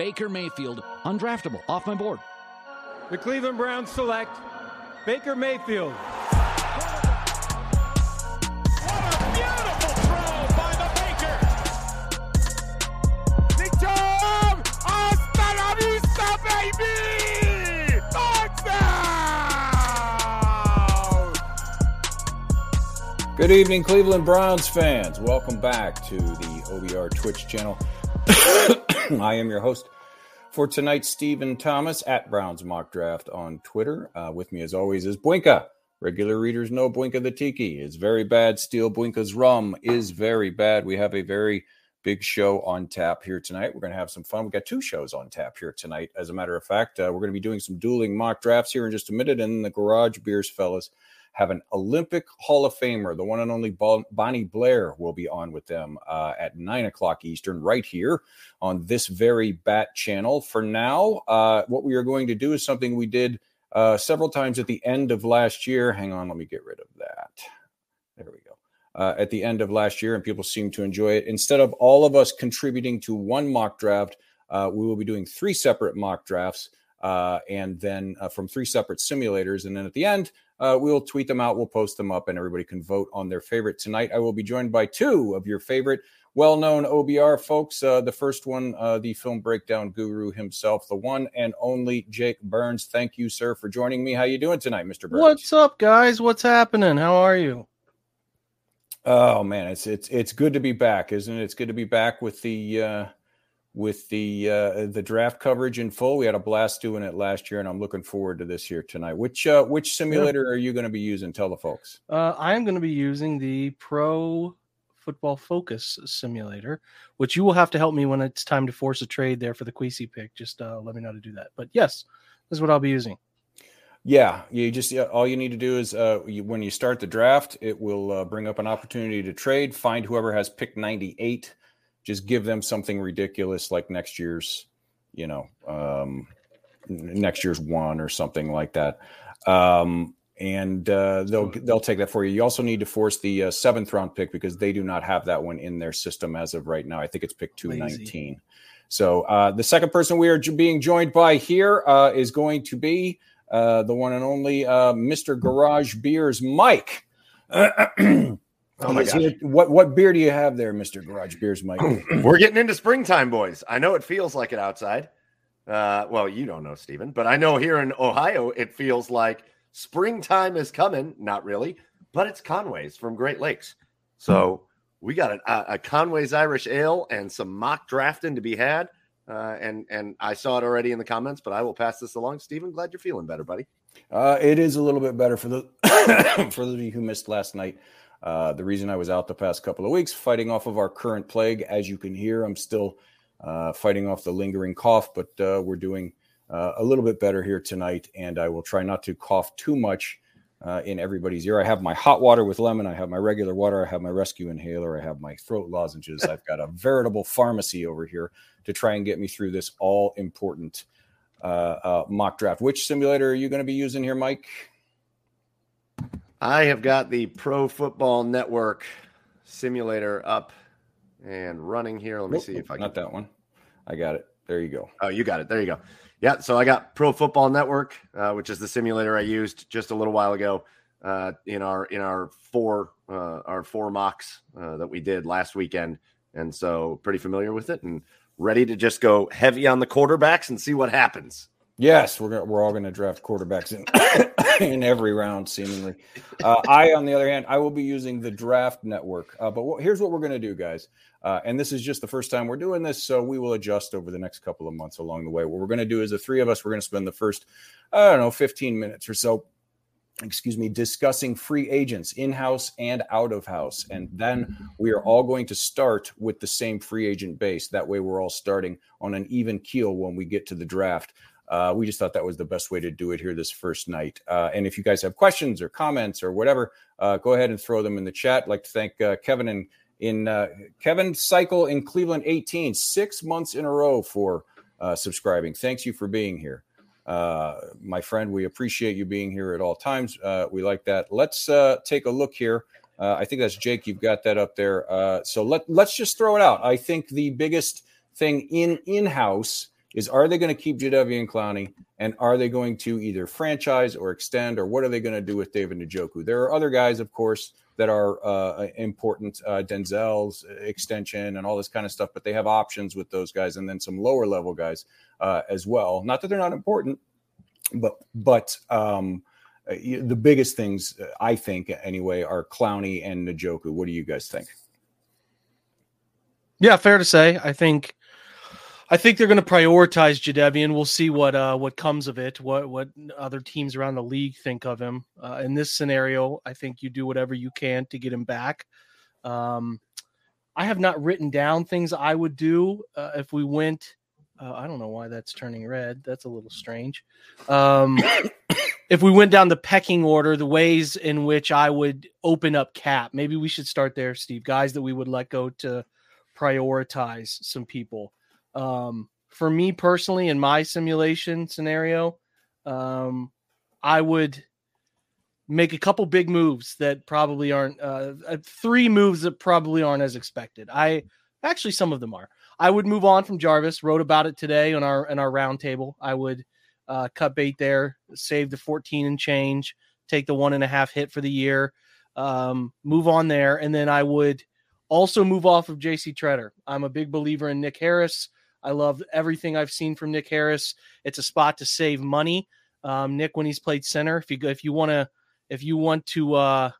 Baker Mayfield, undraftable, off my board. The Cleveland Browns select Baker Mayfield. What a beautiful throw by the Baker. Good evening, Cleveland Browns fans. Welcome back to the OBR Twitch channel. I am your host for tonight, Stephen Thomas at Browns Mock Draft on Twitter. Uh, with me, as always, is Bwinka. Regular readers know Bwinka the Tiki is very bad. Steel Bwinka's rum is very bad. We have a very big show on tap here tonight. We're going to have some fun. We got two shows on tap here tonight. As a matter of fact, uh, we're going to be doing some dueling mock drafts here in just a minute, and the Garage Beers fellas have an Olympic Hall of Famer, the one and only Bonnie Blair, will be on with them uh, at nine o'clock Eastern, right here on this very Bat channel. For now, uh, what we are going to do is something we did uh, several times at the end of last year. Hang on, let me get rid of that. There we go. Uh, at the end of last year, and people seem to enjoy it. Instead of all of us contributing to one mock draft, uh, we will be doing three separate mock drafts. Uh, and then uh, from three separate simulators. And then at the end, uh, we'll tweet them out, we'll post them up, and everybody can vote on their favorite. Tonight, I will be joined by two of your favorite well known OBR folks. Uh, the first one, uh, the film breakdown guru himself, the one and only Jake Burns. Thank you, sir, for joining me. How you doing tonight, Mr. Burns? What's up, guys? What's happening? How are you? Oh man, it's it's it's good to be back, isn't it? It's good to be back with the uh, with the uh, the draft coverage in full. We had a blast doing it last year, and I'm looking forward to this year tonight. Which uh, which simulator are you going to be using? Tell the folks. Uh, I am going to be using the Pro Football Focus simulator, which you will have to help me when it's time to force a trade there for the Queasy pick. Just uh, let me know how to do that. But yes, this is what I'll be using. Yeah, you just all you need to do is uh, you, when you start the draft, it will uh, bring up an opportunity to trade. Find whoever has pick 98 just give them something ridiculous like next year's, you know, um, next year's one or something like that. Um, and uh, they'll they'll take that for you. You also need to force the uh, seventh round pick because they do not have that one in their system as of right now. I think it's pick two nineteen. So uh, the second person we are being joined by here uh, is going to be uh, the one and only uh, Mr. Garage Beers, Mike. Oh my gosh. What what beer do you have there, Mister Garage Beers, Mike? We're getting into springtime, boys. I know it feels like it outside. Uh, well, you don't know, Stephen, but I know here in Ohio it feels like springtime is coming. Not really, but it's Conway's from Great Lakes. So we got a, a Conway's Irish Ale and some mock drafting to be had. Uh, and and I saw it already in the comments, but I will pass this along. Stephen, glad you're feeling better, buddy. Uh, it is a little bit better for the for those of you who missed last night. Uh, the reason I was out the past couple of weeks fighting off of our current plague, as you can hear, I'm still uh, fighting off the lingering cough, but uh, we're doing uh, a little bit better here tonight. And I will try not to cough too much uh, in everybody's ear. I have my hot water with lemon, I have my regular water, I have my rescue inhaler, I have my throat lozenges. I've got a veritable pharmacy over here to try and get me through this all important uh, mock draft. Which simulator are you going to be using here, Mike? I have got the Pro Football Network simulator up and running here. Let me see if I can. Not that one. I got it. There you go. Oh, you got it. There you go. Yeah. So I got Pro Football Network, uh, which is the simulator I used just a little while ago uh, in our in our four uh, our four mocks uh, that we did last weekend, and so pretty familiar with it and ready to just go heavy on the quarterbacks and see what happens. Yes, we're we're all going to draft quarterbacks in in every round, seemingly. Uh, I, on the other hand, I will be using the Draft Network. Uh, but here's what we're going to do, guys. Uh, and this is just the first time we're doing this, so we will adjust over the next couple of months along the way. What we're going to do is the three of us, we're going to spend the first, I don't know, 15 minutes or so, excuse me, discussing free agents in house and out of house. And then we are all going to start with the same free agent base. That way, we're all starting on an even keel when we get to the draft. Uh, we just thought that was the best way to do it here this first night. Uh, and if you guys have questions or comments or whatever, uh, go ahead and throw them in the chat. I'd like to thank uh, Kevin and in uh, Kevin Cycle in Cleveland 18, six months in a row for uh, subscribing. Thanks you for being here. my friend, we appreciate you being here at all times. we like that. Let's take a look here. I think that's Jake. You've got that up there. so let let's just throw it out. I think the biggest thing in in house is are they going to keep Jadeveon Clowney and are they going to either franchise or extend or what are they going to do with David Njoku? There are other guys, of course, that are uh, important, uh, Denzel's extension and all this kind of stuff, but they have options with those guys and then some lower level guys uh, as well. Not that they're not important, but but um, the biggest things uh, I think anyway are Clowney and Njoku. What do you guys think? Yeah, fair to say. I think I think they're going to prioritize Jadeveon. We'll see what uh, what comes of it. What what other teams around the league think of him uh, in this scenario. I think you do whatever you can to get him back. Um, I have not written down things I would do uh, if we went. Uh, I don't know why that's turning red. That's a little strange. Um, if we went down the pecking order, the ways in which I would open up cap, maybe we should start there, Steve. Guys that we would let go to prioritize some people. Um, for me personally, in my simulation scenario, um, I would make a couple big moves that probably aren't uh, uh, three moves that probably aren't as expected. I actually some of them are. I would move on from Jarvis. Wrote about it today on our in our roundtable. I would uh, cut bait there, save the 14 and change, take the one and a half hit for the year, um, move on there, and then I would also move off of JC Tretter. I'm a big believer in Nick Harris. I love everything I've seen from Nick Harris. It's a spot to save money. Um, Nick, when he's played center, if you if you want to if you want to uh,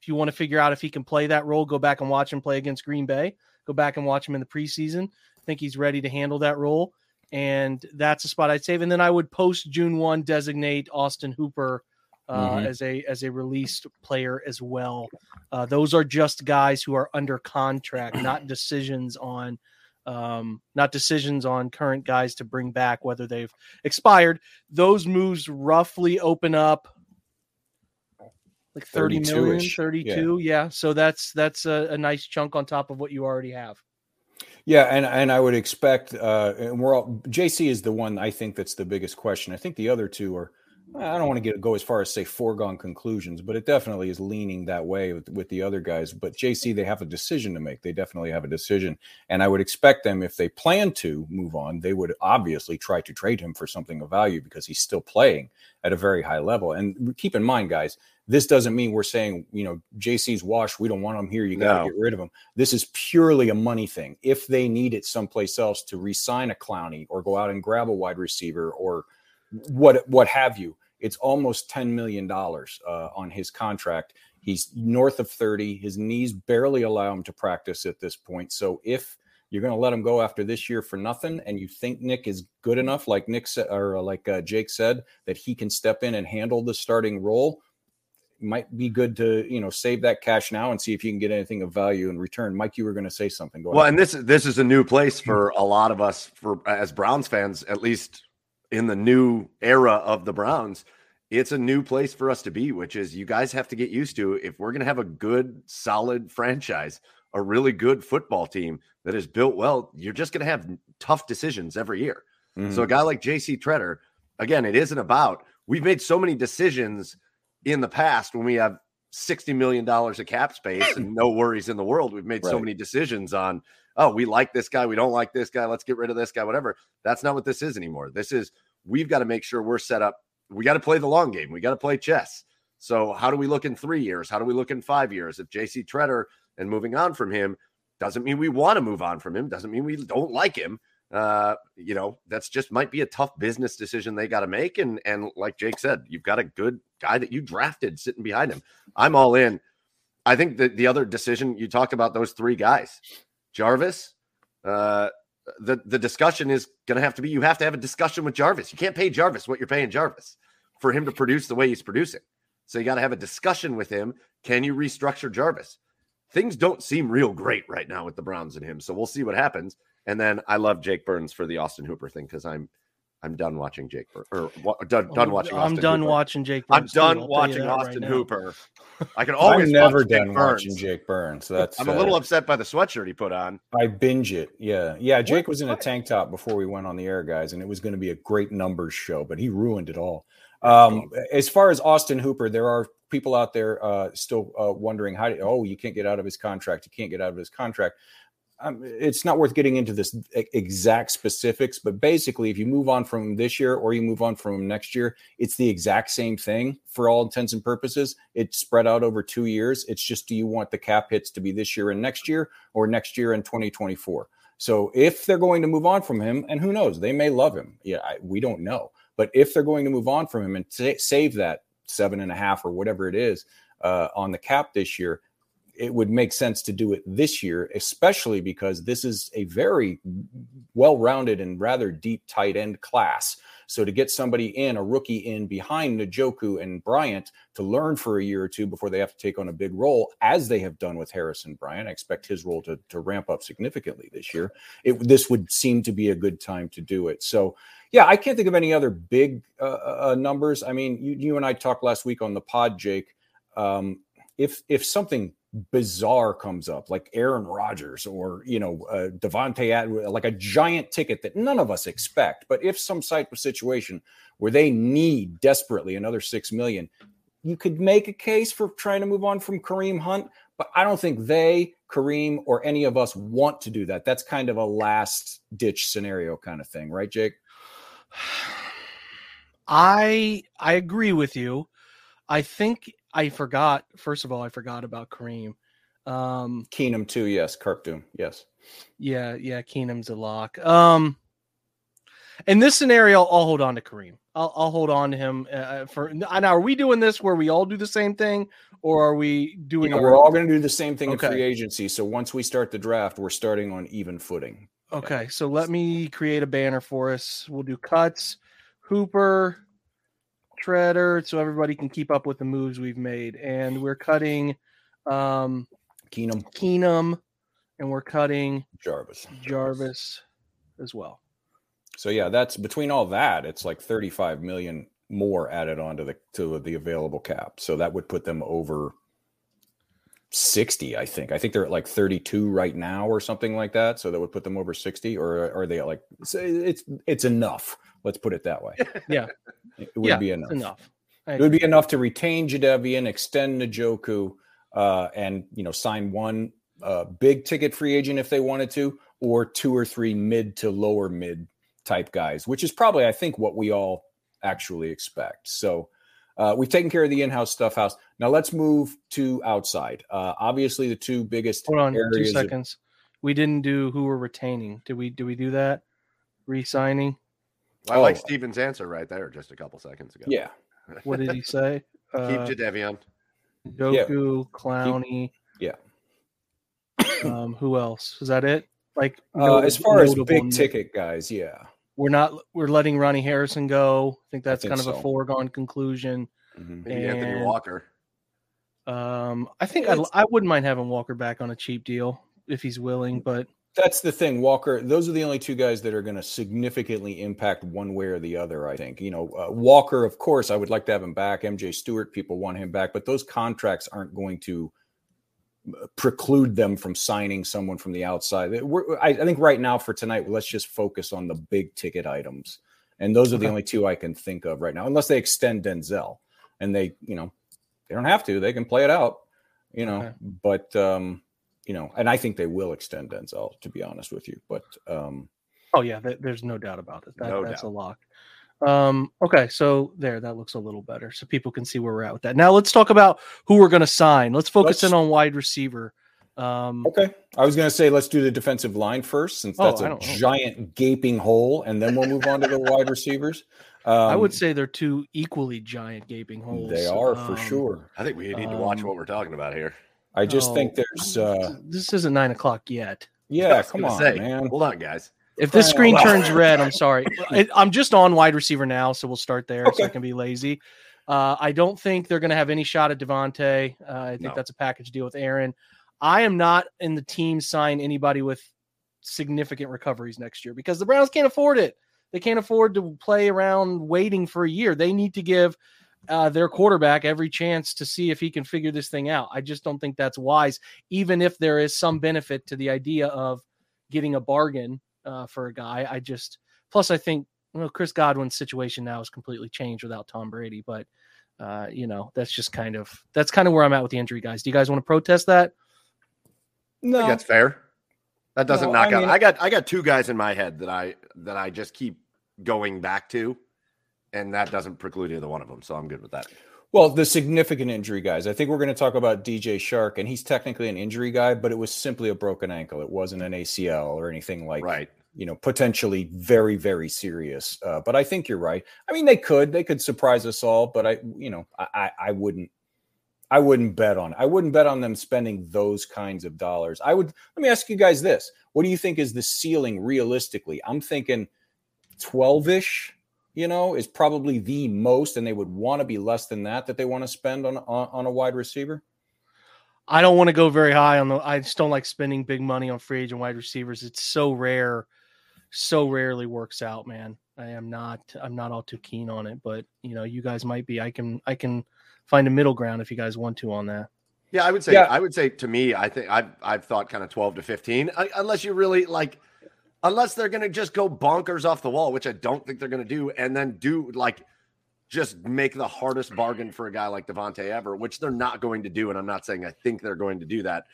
if you want to figure out if he can play that role, go back and watch him play against Green Bay. Go back and watch him in the preseason. I think he's ready to handle that role, and that's a spot I'd save. And then I would post June one designate Austin Hooper uh, mm-hmm. as a as a released player as well. Uh, those are just guys who are under contract, not decisions on um, not decisions on current guys to bring back, whether they've expired. Those moves roughly open up like 30 million, 32. Yeah. yeah. So that's, that's a, a, nice chunk on top of what you already have. Yeah. And, and I would expect, uh, and we're all, JC is the one I think that's the biggest question. I think the other two are, I don't want to get go as far as say foregone conclusions, but it definitely is leaning that way with, with, the other guys. But JC, they have a decision to make. They definitely have a decision, and I would expect them if they plan to move on, they would obviously try to trade him for something of value because he's still playing at a very high level. And keep in mind, guys, this doesn't mean we're saying you know JC's washed. We don't want him here. You got to no. get rid of him. This is purely a money thing. If they need it someplace else to re-sign a Clowney or go out and grab a wide receiver or what what have you it's almost $10 million uh, on his contract. He's north of 30. His knees barely allow him to practice at this point. So if you're going to let him go after this year for nothing, and you think Nick is good enough, like Nick said, or like uh, Jake said, that he can step in and handle the starting role, might be good to you know save that cash now and see if you can get anything of value in return. Mike, you were going to say something. Go well, ahead. and this this is a new place for a lot of us, for as Browns fans, at least in the new era of the Browns, it's a new place for us to be, which is you guys have to get used to if we're going to have a good, solid franchise, a really good football team that is built well, you're just going to have tough decisions every year. Mm-hmm. So a mm-hmm. guy like JC Tretter, again, it isn't about we've made so many decisions in the past when we have $60 million of cap space and no worries in the world. We've made right. so many decisions on, oh, we like this guy, we don't like this guy, let's get rid of this guy, whatever. That's not what this is anymore. This is we've got to make sure we're set up. We got to play the long game. We got to play chess. So how do we look in three years? How do we look in five years? If JC Tretter and moving on from him doesn't mean we want to move on from him, doesn't mean we don't like him. Uh, you know, that's just might be a tough business decision they got to make. And and like Jake said, you've got a good guy that you drafted sitting behind him. I'm all in. I think that the other decision you talked about those three guys, Jarvis, uh, the the discussion is going to have to be you have to have a discussion with Jarvis. You can't pay Jarvis what you're paying Jarvis for him to produce the way he's producing. So you got to have a discussion with him. Can you restructure Jarvis? Things don't seem real great right now with the Browns and him. So we'll see what happens. And then I love Jake Burns for the Austin Hooper thing because I'm I'm done watching Jake Burns or done, done watching. Austin I'm done Hooper. watching Jake. Burns I'm done too, watching Austin right Hooper. I can always. I'm never done watching Jake Burns. That's. I'm a little uh, upset by the sweatshirt he put on. I binge it. Yeah, yeah. Jake what? was in a tank top before we went on the air, guys, and it was going to be a great numbers show, but he ruined it all. Um, as far as Austin Hooper, there are people out there uh, still uh, wondering how. Do, oh, you can't get out of his contract. You can't get out of his contract. Um, it's not worth getting into this exact specifics, but basically, if you move on from this year or you move on from next year, it's the exact same thing for all intents and purposes. It's spread out over two years. It's just do you want the cap hits to be this year and next year or next year and 2024? So if they're going to move on from him, and who knows, they may love him. Yeah, I, we don't know. But if they're going to move on from him and sa- save that seven and a half or whatever it is uh, on the cap this year, it would make sense to do it this year, especially because this is a very well rounded and rather deep tight end class. So to get somebody in, a rookie in behind Njoku and Bryant to learn for a year or two before they have to take on a big role, as they have done with Harrison Bryant, I expect his role to, to ramp up significantly this year. It, this would seem to be a good time to do it. So, yeah, I can't think of any other big uh, uh, numbers. I mean, you, you and I talked last week on the pod, Jake. Um, if if something bizarre comes up, like Aaron Rodgers or you know uh, Davante, Ad- like a giant ticket that none of us expect. But if some type of situation where they need desperately another six million, you could make a case for trying to move on from Kareem Hunt. But I don't think they, Kareem, or any of us want to do that. That's kind of a last ditch scenario kind of thing, right, Jake? I I agree with you. I think I forgot. First of all, I forgot about Kareem. Um, Keenum too, yes. Kirk Doom, yes. yeah, yeah, Keenum's a lock. Um, in this scenario, I'll hold on to Kareem. I'll, I'll hold on to him uh, for now. Are we doing this where we all do the same thing, or are we doing? Our- we're all going to do the same thing Okay. in free agency. So once we start the draft, we're starting on even footing. Okay, so let me create a banner for us. We'll do cuts, Hooper, So everybody can keep up with the moves we've made. And we're cutting um Keenum, Keenum and we're cutting Jarvis. Jarvis as well. So yeah, that's between all that, it's like 35 million more added onto the to the available cap. So that would put them over 60, I think. I think they're at like 32 right now or something like that. So that would put them over 60 or are they at like it's it's enough. Let's put it that way. Yeah. It would yeah, be enough. enough. It would be enough to retain Jadeveon, extend Njoku, uh, and you know sign one uh, big ticket free agent if they wanted to, or two or three mid to lower mid type guys, which is probably I think what we all actually expect. So uh, we've taken care of the in-house stuff house. Now let's move to outside. Uh, obviously, the two biggest Hold on two areas. of- seconds. We didn't do who we're retaining. Did we do we do that? Re-signing? I like Oh. Steven's answer right there just a couple seconds ago. yeah, What did he say? Keep Uh, Jadeveon. Njoku, Clowney. Yeah. Um, who else? Is that it? Like uh, as far as big na- ticket guys, yeah. we're not we're letting Ronnie Harrison go. I think that's think kind of a foregone conclusion. Mhm. Maybe Anthony Walker. Um, I think I'd, I wouldn't mind having Walker back on a cheap deal if he's willing, but That's the thing, Walker. Those are the only two guys that are going to significantly impact one way or the other. I think. You know, uh, Walker, of course, I would like to have him back. MJ Stewart, people want him back, but those contracts aren't going to uh, preclude them from signing someone from the outside. We're, I, I think right now for tonight, let's just focus on the big ticket items, and those are the Okay. only two I can think of right now, unless they extend Denzel, and they, you know, they don't have to. They can play it out, you know. Okay. But um, you know, and I think they will extend Denzel, to be honest with you. But um, oh yeah, th- there's no doubt about it. That, No that's doubt. a lock. Um, okay, so there, that looks a little better, so people can see where we're at with that. Now let's talk about who we're going to sign. Let's focus Let's- in on wide receiver. Um, okay, I was going to say let's do the defensive line first, since Oh, that's I a don't know. giant gaping hole, and then we'll move on to the wide receivers. Um, I would say they're two equally giant gaping holes. they are for Um, sure. I think we need to watch um, what we're talking about here. I just oh, think there's, uh, this isn't nine o'clock yet. Yeah, come on, say, man. Hold on, guys. If this Crying screen loud. turns red, I'm sorry. I, I'm just on wide receiver now, so we'll start there so I can be lazy. Uh, I don't think they're going to have any shot at Davante. Uh, I think No. that's a package deal with Aaron. I am not in the team sign anybody with significant recoveries next year because the Browns can't afford it. They can't afford to play around waiting for a year. They need to give uh, their quarterback every chance to see if he can figure this thing out. I just don't think that's wise, even if there is some benefit to the idea of getting a bargain uh, for a guy. I just plus I think well, Chris Godwin's situation now has completely changed without Tom Brady, but uh, you know that's just kind of that's kind of where I'm at with the injury guys. Do you guys want to protest that? No, that's fair. That doesn't No, knock I out. I got I got two guys in my head that I that I just keep going back to, and that doesn't preclude either one of them. So I'm good with that. Well, the significant injury guys. I think we're going to talk about DJ Chark, and he's technically an injury guy, but it was simply a broken ankle. It wasn't an ACL or anything like right. you know potentially very very serious. Uh, but I think you're right. I mean, they could they could surprise us all, but I you know I I, I wouldn't. I wouldn't bet on. I wouldn't bet on them spending those kinds of dollars. I would. Let me ask you guys this: What do you think is the ceiling realistically? I'm thinking twelve ish. You know, is probably the most, and they would want to be less than that. That they want to spend on on, on a wide receiver. I don't want to go very high on the. I just don't like spending big money on free agent wide receivers. It's so rare, so rarely works out, man. I am not. I'm not all too keen on it, but you know, you guys might be. I can. I can find a middle ground if you guys want to on that. Yeah, I would say. Yeah. I would say to me, I think I've I've thought kind of twelve to fifteen, I, unless you really like, unless they're gonna just go bonkers off the wall, which I don't think they're gonna do, and then do like just make the hardest bargain for a guy like Davante ever, which they're not going to do. And I'm not saying I think they're going to do that,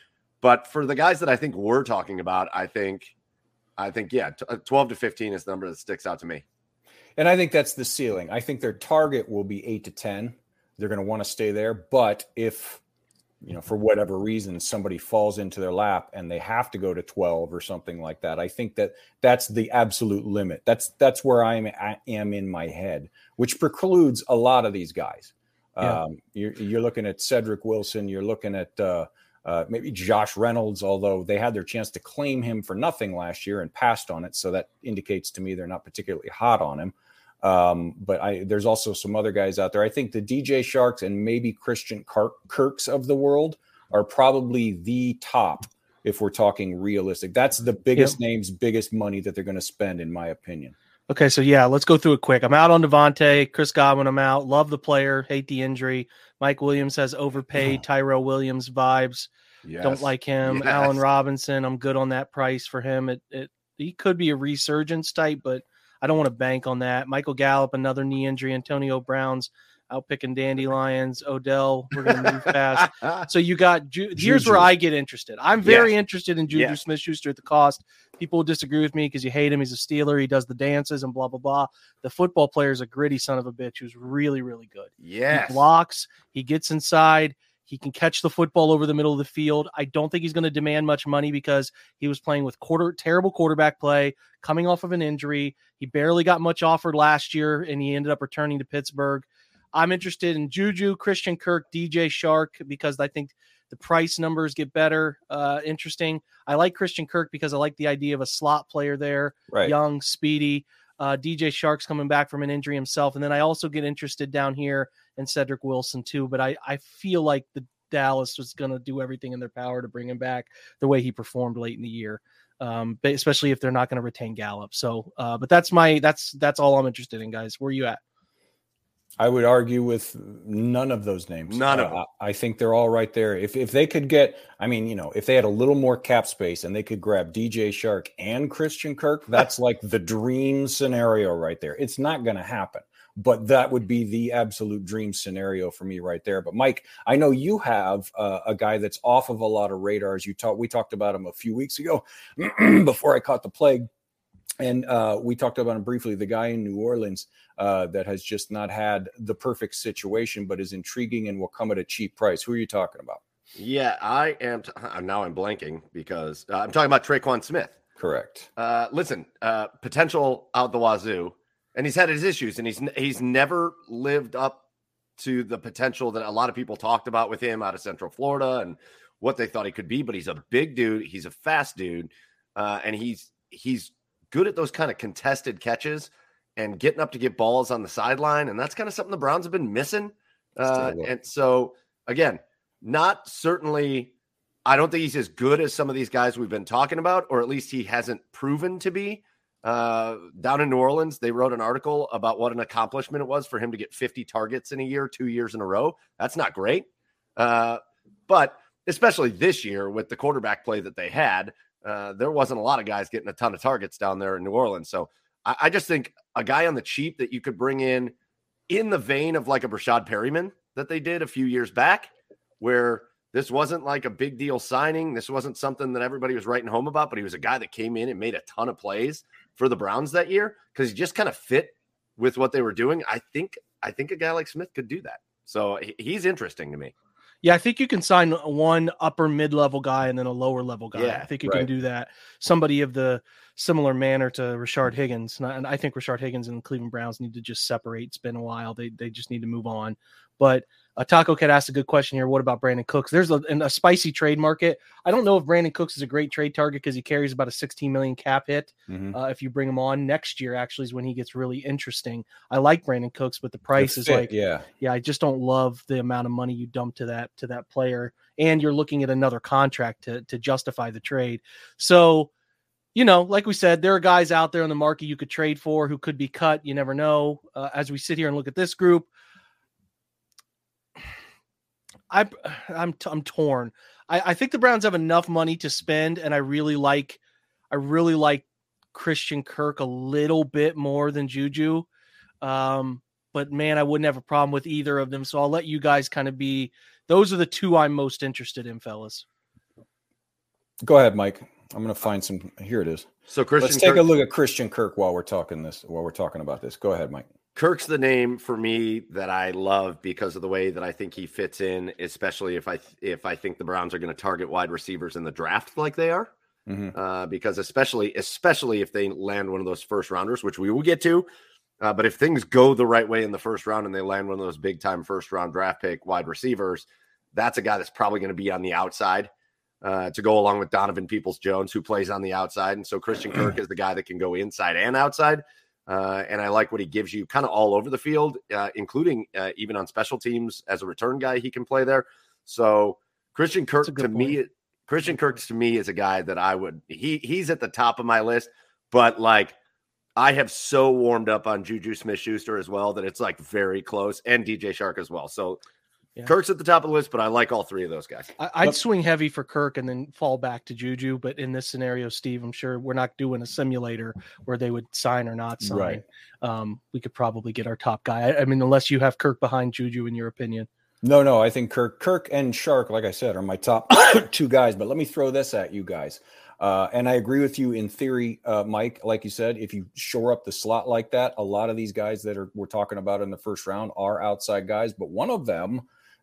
but for the guys that I think we're talking about, I think, I think yeah, uh, twelve to fifteen is the number that sticks out to me. And I think that's the ceiling. I think their target will be eight to 10. They're going to want to stay there. But if, you know, for whatever reason, somebody falls into their lap and they have to go to 12 or something like that, I think that that's the absolute limit. That's, that's where I am, I am in my head, which precludes a lot of these guys. Yeah. Um, you're, you're looking at Cedric Wilson, you're looking at, uh, uh, maybe Josh Reynolds, although they had their chance to claim him for nothing last year and passed on it. So that indicates to me they're not particularly hot on him. Um, but I, there's also some other guys out there. I think the DJ Charks and maybe Christian Kirks of the world are probably the top if we're talking realistic. That's the biggest names, biggest money that they're going to spend, in my opinion. Okay, so yeah, let's go through it quick. I'm out on Davante, Chris Godwin. I'm out. Love the player, hate the injury. Mike Williams has overpaid. Tyrell Williams vibes. Yes. Don't like him. Yes. Allen Robinson, I'm good on that price for him. It, it he could be a resurgence type, but I don't want to bank on that. Michael Gallup, another knee injury. Antonio Brown's out picking dandelions. Odell, we're gonna move fast. So you got Ju- here's where I get interested. I'm very Yes. interested in Juju Yes. Smith Schuster at the cost. People will disagree with me because you hate him. He's a Steeler. He does the dances and blah blah blah. The football player is a gritty son of a bitch who's really really good. Yeah, He blocks. He gets inside. He can catch the football over the middle of the field. I don't think he's going to demand much money because he was playing with quarter terrible quarterback play, coming off of an injury. He barely got much offered last year, and he ended up returning to Pittsburgh. I'm interested in Juju, Christian Kirk, DJ Chark because I think the price numbers get better. Uh, interesting. I like Christian Kirk because I like the idea of a slot player there Right. young, speedy. Uh, DJ Chark's coming back from an injury himself, and then I also get interested down here in Cedric Wilson too. But I I feel like the Dallas was going to do everything in their power to bring him back the way he performed late in the year, um, but especially if they're not going to retain Gallup. So, uh, but that's my that's that's all I'm interested in, guys. Where you at? I would argue with none of those names. None of them. I I think they're all right there. If if they could get, I mean, you know, if they had a little more cap space and they could grab DJ Chark and Christian Kirk, that's like the dream scenario right there. It's not going to happen, but that would be the absolute dream scenario for me right there. But Mike, I know you have uh, a guy that's off of a lot of radars. You talked, we talked about him a few weeks ago before I caught the plague. And uh, we talked about him briefly. The guy in New Orleans uh, that has just not had the perfect situation, but is intriguing and will come at a cheap price. Who are you talking about? Yeah, I am. T- uh, now I'm blanking because uh, I'm talking about Tre'Quan Smith. Correct. Uh, listen, uh, potential out the wazoo, and he's had his issues, and he's he's never lived up to the potential that a lot of people talked about with him out of Central Florida and what they thought he could be. But he's a big dude. He's a fast dude, uh, and he's he's good at those kind of contested catches and getting up to get balls on the sideline, and that's kind of something the Browns have been missing. Uh, and so again, not certainly. I don't think he's as good as some of these guys we've been talking about, or at least he hasn't proven to be. Uh, down in New Orleans, they wrote an article about what an accomplishment it was for him to get 50 targets in a year, two years in a row. That's not great. Uh, but especially this year with the quarterback play that they had, uh, there wasn't a lot of guys getting a ton of targets down there in New Orleans. So I, I just think a guy on the cheap that you could bring in in the vein of like a Breshad Perryman that they did a few years back, where This wasn't like a big deal signing. This wasn't something that everybody was writing home about, but he was a guy that came in and made a ton of plays for the Browns that year because he just kind of fit with what they were doing. I think I think a guy like Smith could do that. So he's interesting to me. Yeah, I think you can sign one upper mid level guy and then a lower level guy. Yeah, I think you right. can do that. Somebody of the similar manner to Rashard Higgins. And I, and I think Rashard Higgins and the Cleveland Browns need to just separate. It's been a while. They they just need to move on. But uh, Taco Cat asked a good question here. What about Brandin Cooks? There's a, a spicy trade market. I don't know if Brandin Cooks is a great trade target because he carries about a 16 million cap hit. Mhm. Uh, if you bring him on next year, actually is when he gets really interesting. I like Brandin Cooks, but the price The is fit, like yeah, yeah, I just don't love the amount of money you dump to that to that player, and you're looking at another contract to to justify the trade. So, you know, like we said, there are guys out there in the market you could trade for who could be cut. You never know. Uh, as we sit here and look at this group, I I'm I'm torn. I, I think the Browns have enough money to spend, and I really like I really like Christian Kirk a little bit more than Juju. Um, but man, I wouldn't have a problem with either of them. So I'll let you guys kind of be. Those are the two I'm most interested in, fellas. go ahead, Mike. I'm going to find some. Here it is. So Christian Let's take Kirk, a look at Christian Kirk while we're talking this. While we're talking about this, go ahead, Mike. Kirk's the name for me that I love because of the way that I think he fits in, especially if I if I think the Browns are going to target wide receivers in the draft like they are. Mhm. uh, because especially especially if they land one of those first rounders, which we will get to. Uh, but if things go the right way in the first round and they land one of those big time first round draft pick wide receivers, that's a guy that's probably going to be on the outside uh, to go along with Donovan Peoples Jones, who plays on the outside. And so Christian Kirk is the guy that can go inside and outside. Uh, and I like what he gives you kind of all over the field, uh, including uh, even on special teams as a return guy, he can play there. So Christian Kirk to me, Christian Kirk to me is a guy that I would he he's at the top of my list, but like I have so warmed up on Juju Smith Schuster as well that it's like very close, and DJ Chark as well. So Yeah. Kirk's at the top of the list, but I like all three of those guys. I, I'd But- swing heavy for Kirk and then fall back to Juju. But in this scenario, Steve, I'm sure we're not doing a simulator where they would sign or not sign. Right. Um, we could probably get our top guy. I, I mean, unless you have Kirk behind Juju, in your opinion. No, no, I think Kirk, Kirk and Chark, like I said, are my top two guys. But let me throw this at you guys. Uh, and I agree with you in theory, uh, Mike. Like you said, if you shore up the slot like that, a lot of these guys that are we're talking about in the first round are outside guys. But one of them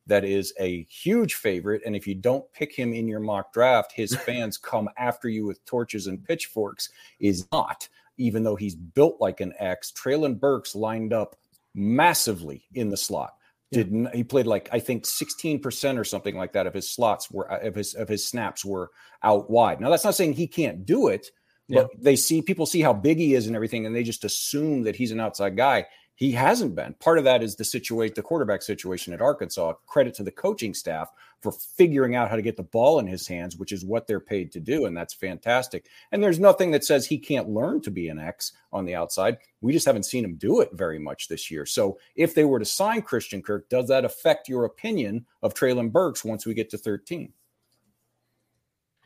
that is a huge favorite, and if you don't pick him in your mock draft, his fans come after you with torches and pitchforks. Is not, even though he's built like an X. Treylon Burks lined up massively in the slot did not he played like I think 16% or something like that of his slots were uh, of his of his snaps were out wide. Now that's not saying he can't do it, but they see people see how big he is and everything and they just assume that he's an outside guy. He hasn't been. Part of that is the situation the quarterback situation at Arkansas. Credit to the coaching staff for figuring out how to get the ball in his hands, which is what they're paid to do and that's fantastic. And there's nothing that says he can't learn to be an X on the outside. We just haven't seen him do it very much this year. So if they were to sign Christian Kirk, does that affect your opinion of Treylon Burks once we get to 13?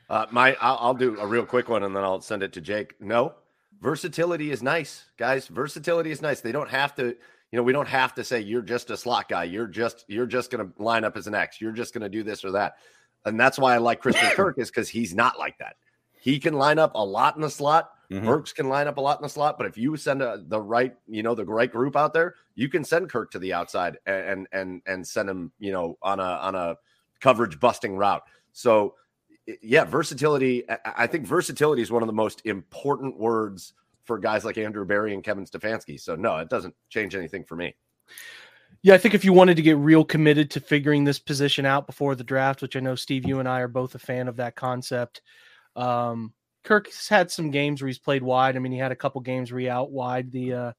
Uh, my, I'll, I'll do a real quick one and then I'll send it to Jake. No, versatility is nice, guys. Versatility is nice. They don't have to, you know, we don't have to say you're just a slot guy. You're just, you're just going to line up as an X. You're just going to do this or that. And that's why I like Christian Kirk is because he's not like that. He can line up a lot in the slot. Mhm. Burks can line up a lot in the slot, but if you send a, the right, you know, the right group out there, you can send Kirk to the outside and and and send him, you know, on a on a coverage busting route. So yeah, versatility. I- think versatility is one of the most important words for guys like Andrew Berry and Kevin Stefanski. So no, it doesn't change anything for me. Yeah, I think if you wanted to get real committed to figuring this position out before the draft, which I know Steve, you and I are both a fan of that concept. Um, Kirk's had some games where he's played wide. I mean, he had a couple games he out wide the uh,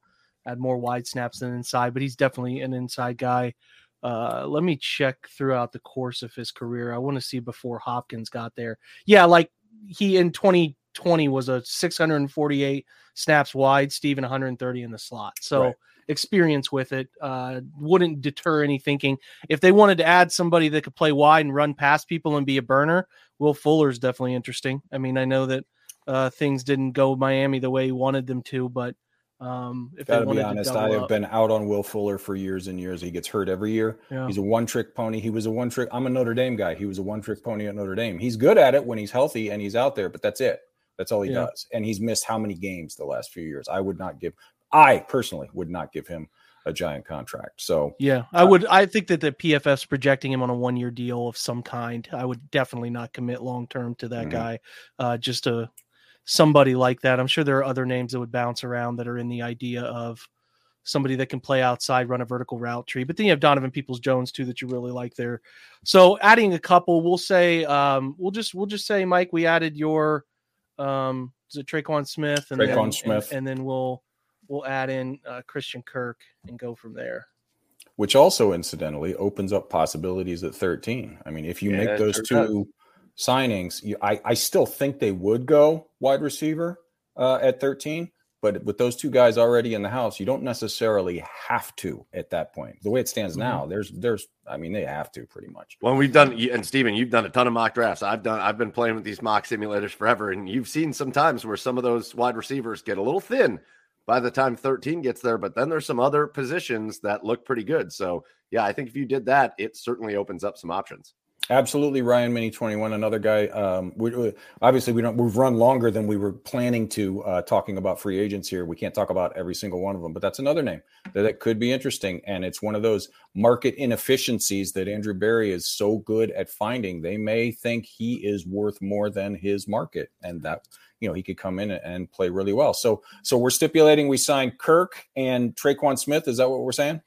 had more wide snaps than inside, but he's definitely an inside guy. Uh, let me check throughout the course of his career. I want to see before Hopkins got there. Yeah, like he in 2020 was a 648 snaps wide, Steven 130 in the slot. So Right. experience with it uh, wouldn't deter any thinking. If they wanted to add somebody that could play wide and run past people and be a burner, Will Fuller's definitely interesting. I mean, I know that uh, things didn't go Miami the way he wanted them to, but Um, if Gotta be to honest, I have up. been out on Will Fuller for years and years. He gets hurt every year. Yeah. He's a one trick pony. He was a one trick. I'm a Notre Dame guy. He was a one trick pony at Notre Dame. He's good at it when he's healthy and he's out there, but that's it. That's all he Yeah. does. And he's missed how many games the last few years? I would not give, I personally would not give him a giant contract. So Yeah, I would. I think that the PFF's projecting him on a one year deal of some kind. I would definitely not commit long term to that Mhm. guy. Uh, just a somebody like that. I'm sure there are other names that would bounce around that are in the idea of somebody that can play outside, run a vertical route tree. But then you have Donovan Peoples Jones too that you really like there. So adding a couple, we'll say um, we'll just we'll just say Mike, we added your um, is it Tre'Quan Smith and Tre'Quan then, Smith. and, and then we'll we'll add in uh, Christian Kirk and go from there. which also incidentally opens up possibilities at 13. I mean, if you Yeah, make those sure two signings, you, I, I still think they would go wide receiver uh, at 13. But with those two guys already in the house, you don't necessarily have to at that point. The way it stands Mhm. now, there's, there's, I mean, they have to pretty much. Well, we've done, and Steven, you've done a ton of mock drafts. I've done, I've been playing with these mock simulators forever, and you've seen some times where some of those wide receivers get a little thin by the time 13 gets there, but then there's some other positions that look pretty good. So, yeah, I think if you did that, it certainly opens up some options. Absolutely, Ryan Mini twenty one, another guy. Um, we, we- obviously we don't. We've run longer than we were planning to. Uh, talking about free agents here, we can't talk about every single one of them, but that's another name that, that could be interesting. And it's one of those market inefficiencies that Andrew Berry is so good at finding. They may think he is worth more than his market, and that you know he could come in and play really well. So, so we're stipulating we signed Kirk and Tre'Quan Smith. Is that what we're saying?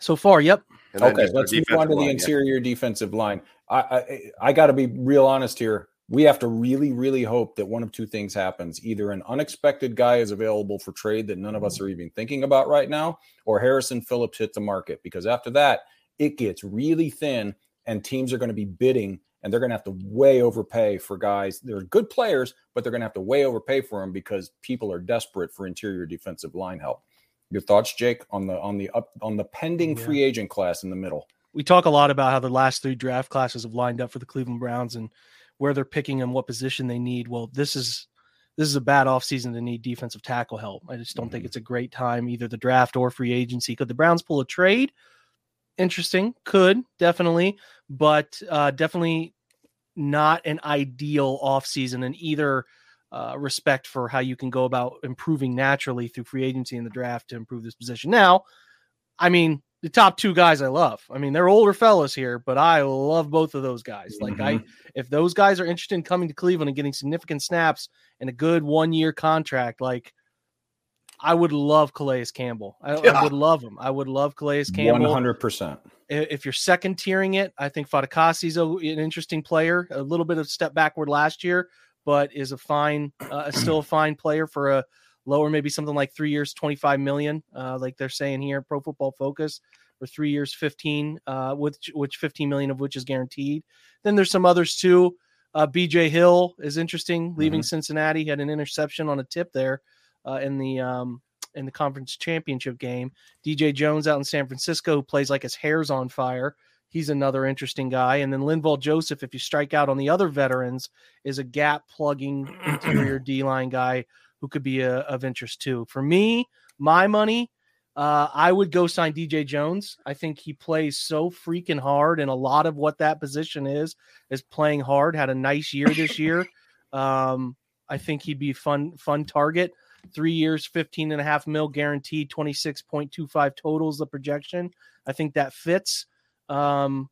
So far, yep. Okay, let's move on to the line, yeah. interior defensive line. I I, I got to be real honest here. We have to really, really hope that one of two things happens: either an unexpected guy is available for trade that none of us are even thinking about right now, or Harrison Phillips hits the market. Because after that, it gets really thin, and teams are going to be bidding, and they're going to have to way overpay for guys. They're good players, but they're going to have to way overpay for them because people are desperate for interior defensive line help. Your thoughts, Jake, on the on the up on the pending Yeah. free agent class in the middle? we talk a lot about how the last three draft classes have lined up for the Cleveland Browns and where they're picking and what position they need. Well, this is this is a bad offseason to need defensive tackle help. I just don't think Mhm. it's a great time, either the draft or free agency. Could the Browns pull a trade? Interesting. Could definitely, but uh, definitely not an ideal offseason in either uh, respect for how you can go about improving naturally through free agency and the draft to improve this position. Now, I mean, the top two guys I love. I mean, they're older fellas here, but I love both of those guys. Like I if those guys are interested in coming to Cleveland and getting significant snaps and a good one year contract, like I would love Calais Campbell. I, Yeah. I would love him. I would love Calais Campbell. hundred percent. If you're second tiering it, I think Fatukasi's an interesting player. A little bit of step backward last year, but is a fine, uh, still a fine player for a lower, maybe something like three years, 25 million, uh, like they're saying here, Pro Football Focus, for three years, 15, uh, which which 15 million of which is guaranteed. Then there's some others too. Uh, BJ Hill is interesting, leaving Cincinnati. He had an interception on a tip there uh, in the um, in the conference championship game. DJ Jones out in San Francisco, who plays like his hair's on fire. He's another interesting guy. And then Linval Joseph, if you strike out on the other veterans, is a gap plugging interior D line guy who could be a, of interest too. For me, my money, uh, I would go sign DJ Jones. I think he plays so freaking hard, and a lot of what that position is is playing hard. Had a nice year this year. Um, I think he'd be fun, fun target. Three years, 15 and a half mil guaranteed, 26.25 totals, the projection. I think that fits. Um,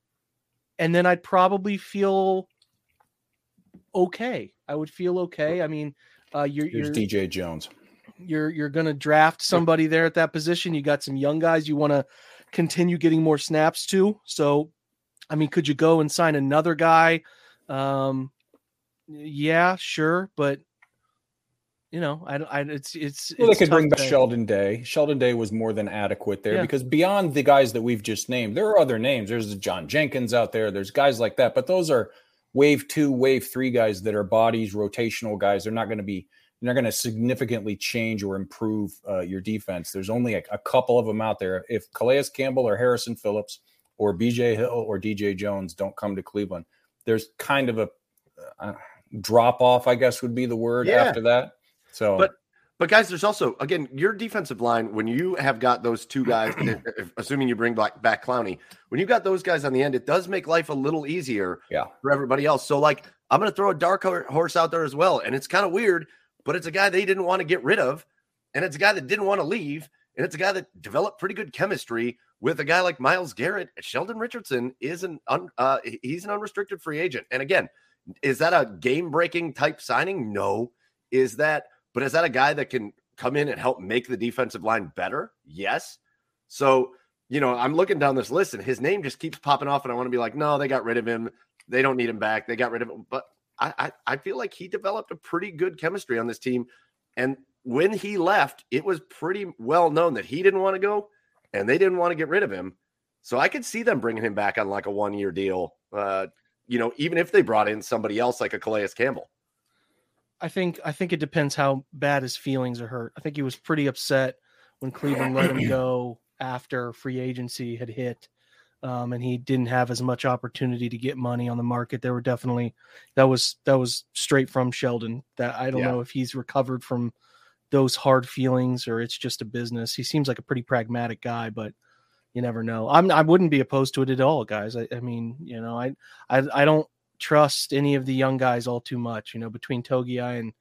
and then I'd probably feel okay. I would feel okay. I mean, uh, you're, Here's you're DJ Jones. you're you're going to draft somebody there at that position. You got some young guys you want to continue getting more snaps to. So, I mean, could you go and sign another guy? Um, yeah, sure, but you know, I, I it's it's Well, they could bring back Sheldon Day. Sheldon Day was more than adequate there Yeah. because beyond the guys that we've just named, there are other names. There's John Jenkins out there. There's guys like that, but those are wave two, wave three guys that are bodies, rotational guys. They're not going to be. They're not going to significantly change or improve uh, your defense. There's only a, a couple of them out there. If Calais Campbell or Harrison Phillips or BJ Hill or DJ Jones don't come to Cleveland, there's kind of a uh, drop off. I guess would be the word Yeah. after that. So, But- But guys, there's also again your defensive line when you have got those two guys, assuming you bring back back Clowney, when you got those guys on the end, it does make life a little easier Yeah. for everybody else. So like I'm going to throw a dark horse out there as well, and it's kind of weird, but it's a guy they didn't want to get rid of, and it's a guy that didn't want to leave, and it's a guy that developed pretty good chemistry with a guy like Myles Garrett. Sheldon Richardson is an un, uh, he's an unrestricted free agent, and again, is that a game breaking type signing? No. Is that but is that a guy that can come in and help make the defensive line better? Yes. So, you know, I'm looking down this list and his name just keeps popping off. And I want to be like, no, they got rid of him. They don't need him back. They got rid of him. But I, I, I feel like he developed a pretty good chemistry on this team. And when he left, it was pretty well known that he didn't want to go and they didn't want to get rid of him. So I could see them bringing him back on like a one year deal. Uh, you know, even if they brought in somebody else like a Calais Campbell. I think I think it depends how bad his feelings are hurt. I think he was pretty upset when Cleveland let him go after free agency had hit, um, and he didn't have as much opportunity to get money on the market. There were definitely that was that was straight from Sheldon. That I don't Yeah. know if he's recovered from those hard feelings or it's just a business. He seems like a pretty pragmatic guy, but you never know. I'm I wouldn't be opposed to it at all, guys. I, I mean, you know, I I I don't trust any of the young guys all too much. You know, between Togiai and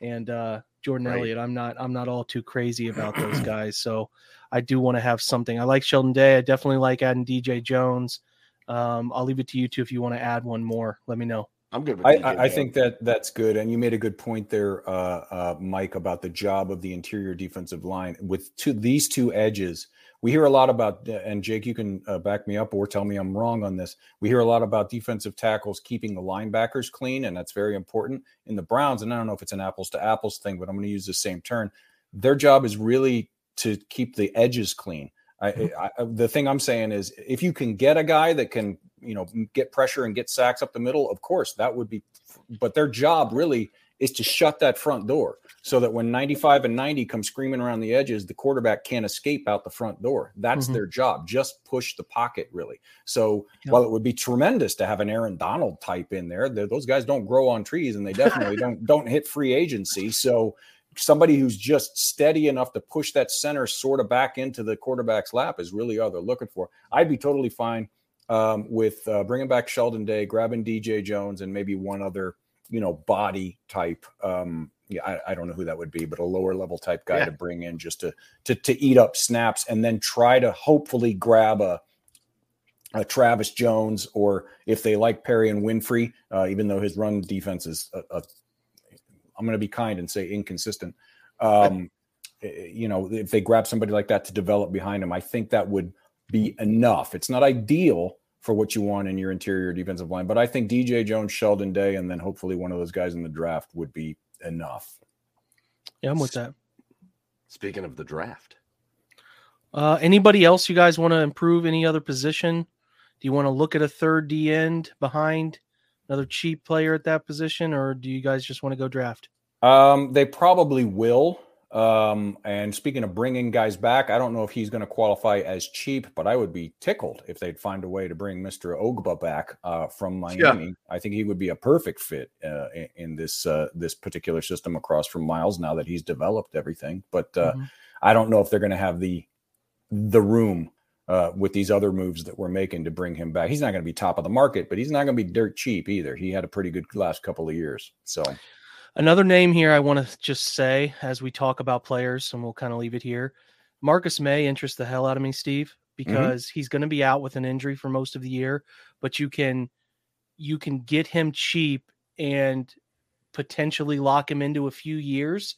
and uh, Jordan Right. Elliott, I'm not I'm not all too crazy about those guys. So I do want to have something. I like Sheldon Day. I definitely like adding DJ Jones. Um, I'll leave it to you two if you want to add one more. Let me know. I'm good with I, DJ I, I think that that's good, and you made a good point there, uh, uh, Mike, about the job of the interior defensive line with two these two edges. We hear a lot about, and Jake, you can uh, back me up or tell me I'm wrong on this. We hear a lot about defensive tackles keeping the linebackers clean, and that's very important in the Browns. And I don't know if it's an apples to apples thing, but I'm going to use the same term. Their job is really to keep the edges clean. I, I, the thing I'm saying is, if you can get a guy that can, you know, get pressure and get sacks up the middle, of course that would be. But their job really is to shut that front door so that when 95 and 90 come screaming around the edges, the quarterback can't escape out the front door. That's Mhm. their job. Just push the pocket, really. So Yeah. while it would be tremendous to have an Aaron Donald type in there, those guys don't grow on trees, and they definitely don't don't hit free agency. So somebody who's just steady enough to push that center sort of back into the quarterback's lap is really all they're looking for. I'd be totally fine um, with uh, bringing back Sheldon Day, grabbing DJ Jones, and maybe one other, you know, body type. Um, yeah, I, I don't know who that would be, but a lower level type guy Yeah. to bring in just to to to eat up snaps and then try to hopefully grab a a Travis Jones, or if they like Perrion Winfrey, uh, even though his run defense is, a, a, I'm going to be kind and say inconsistent. Um, eh, you know, if they grab somebody like that to develop behind him, I think that would be enough. It's not ideal for what you want in your interior defensive line, but I think DJ Jones, Sheldon Day, and then hopefully one of those guys in the draft would be enough. Yeah, I'm with that. Speaking of the draft, Uh, anybody else you guys want to improve any other position? Do you want to look at a third D end behind another cheap player at that position, or do you guys just want to go draft? Um, they probably will. Um, and speaking of bringing guys back, I don't know if he's going to qualify as cheap, but I would be tickled if they'd find a way to bring Mr. Ogbah back uh, from Miami. I think he would be a perfect fit uh, in, in this uh, this particular system across from Myles. Now that he's developed everything, but uh, Mhm. I don't know if they're going to have the the room uh, with these other moves that we're making to bring him back. He's not going to be top of the market, but he's not going to be dirt cheap either. He had a pretty good last couple of years, so. Another name here I want to just say as we talk about players, and we'll kind of leave it here. Marcus Maye interests the hell out of me, Steve, mm-hmm. because he's going to be out with an injury for most of the year, but you can you can get him cheap and potentially lock him into a few years.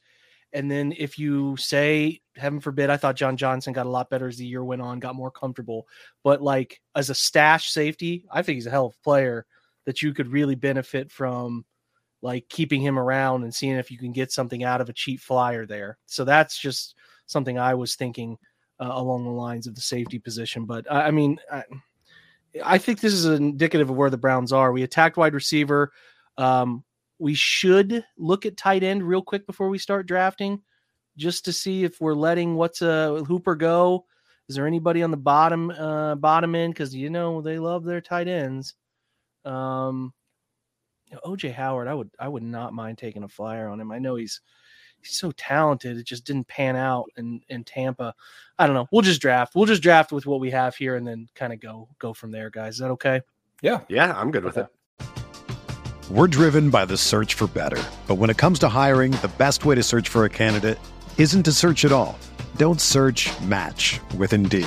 And then if you say, heaven forbid, I thought John Johnson got a lot better as the year went on, got more comfortable. But like as a stash safety, I think he's a hell of a player that you could really benefit from like keeping him around and seeing if you can get something out of a cheap flyer there. So that's just something I was thinking uh, along the lines of the safety position. But I, I mean, I, I think this is indicative of where the Browns are. We attacked wide receiver. Um, we should look at tight end real quick before we start drafting, just to see if we're letting what's a Hooper go. Is there anybody on the bottom uh, bottom end? Because you know they love their tight ends. Um, you know, OJ Howard, I would I would not mind taking a flyer on him. I know he's he's so talented. It just didn't pan out in in Tampa. I don't know. We'll just draft. We'll just draft with what we have here, and then kind of go go from there, guys. Is that okay? Yeah, yeah, I'm good with it. We're driven by the search for better, but when it comes to hiring, the best way to search for a candidate isn't to search at all. Don't search. Match with Indeed.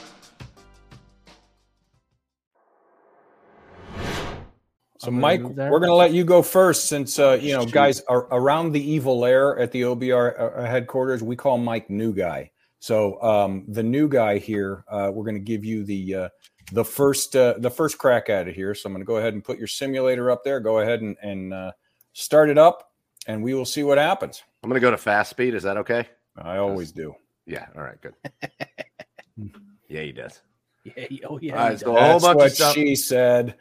So, gonna Mike, we're going to let you go first since, uh, you know, guys are around the evil lair at the OBR uh, headquarters. We call Mike New Guy. So, um, the new guy here, uh, we're going to give you the uh, the first uh, the first crack at it here. So, I'm going to go ahead and put your simulator up there. Go ahead and, and uh, start it up, and we will see what happens. I'm going to go to fast speed. Is that okay? I always do. Yeah. All right. Good. yeah, he does. Yeah. Oh yeah. All right, he so a whole That's bunch what of stuff. she said.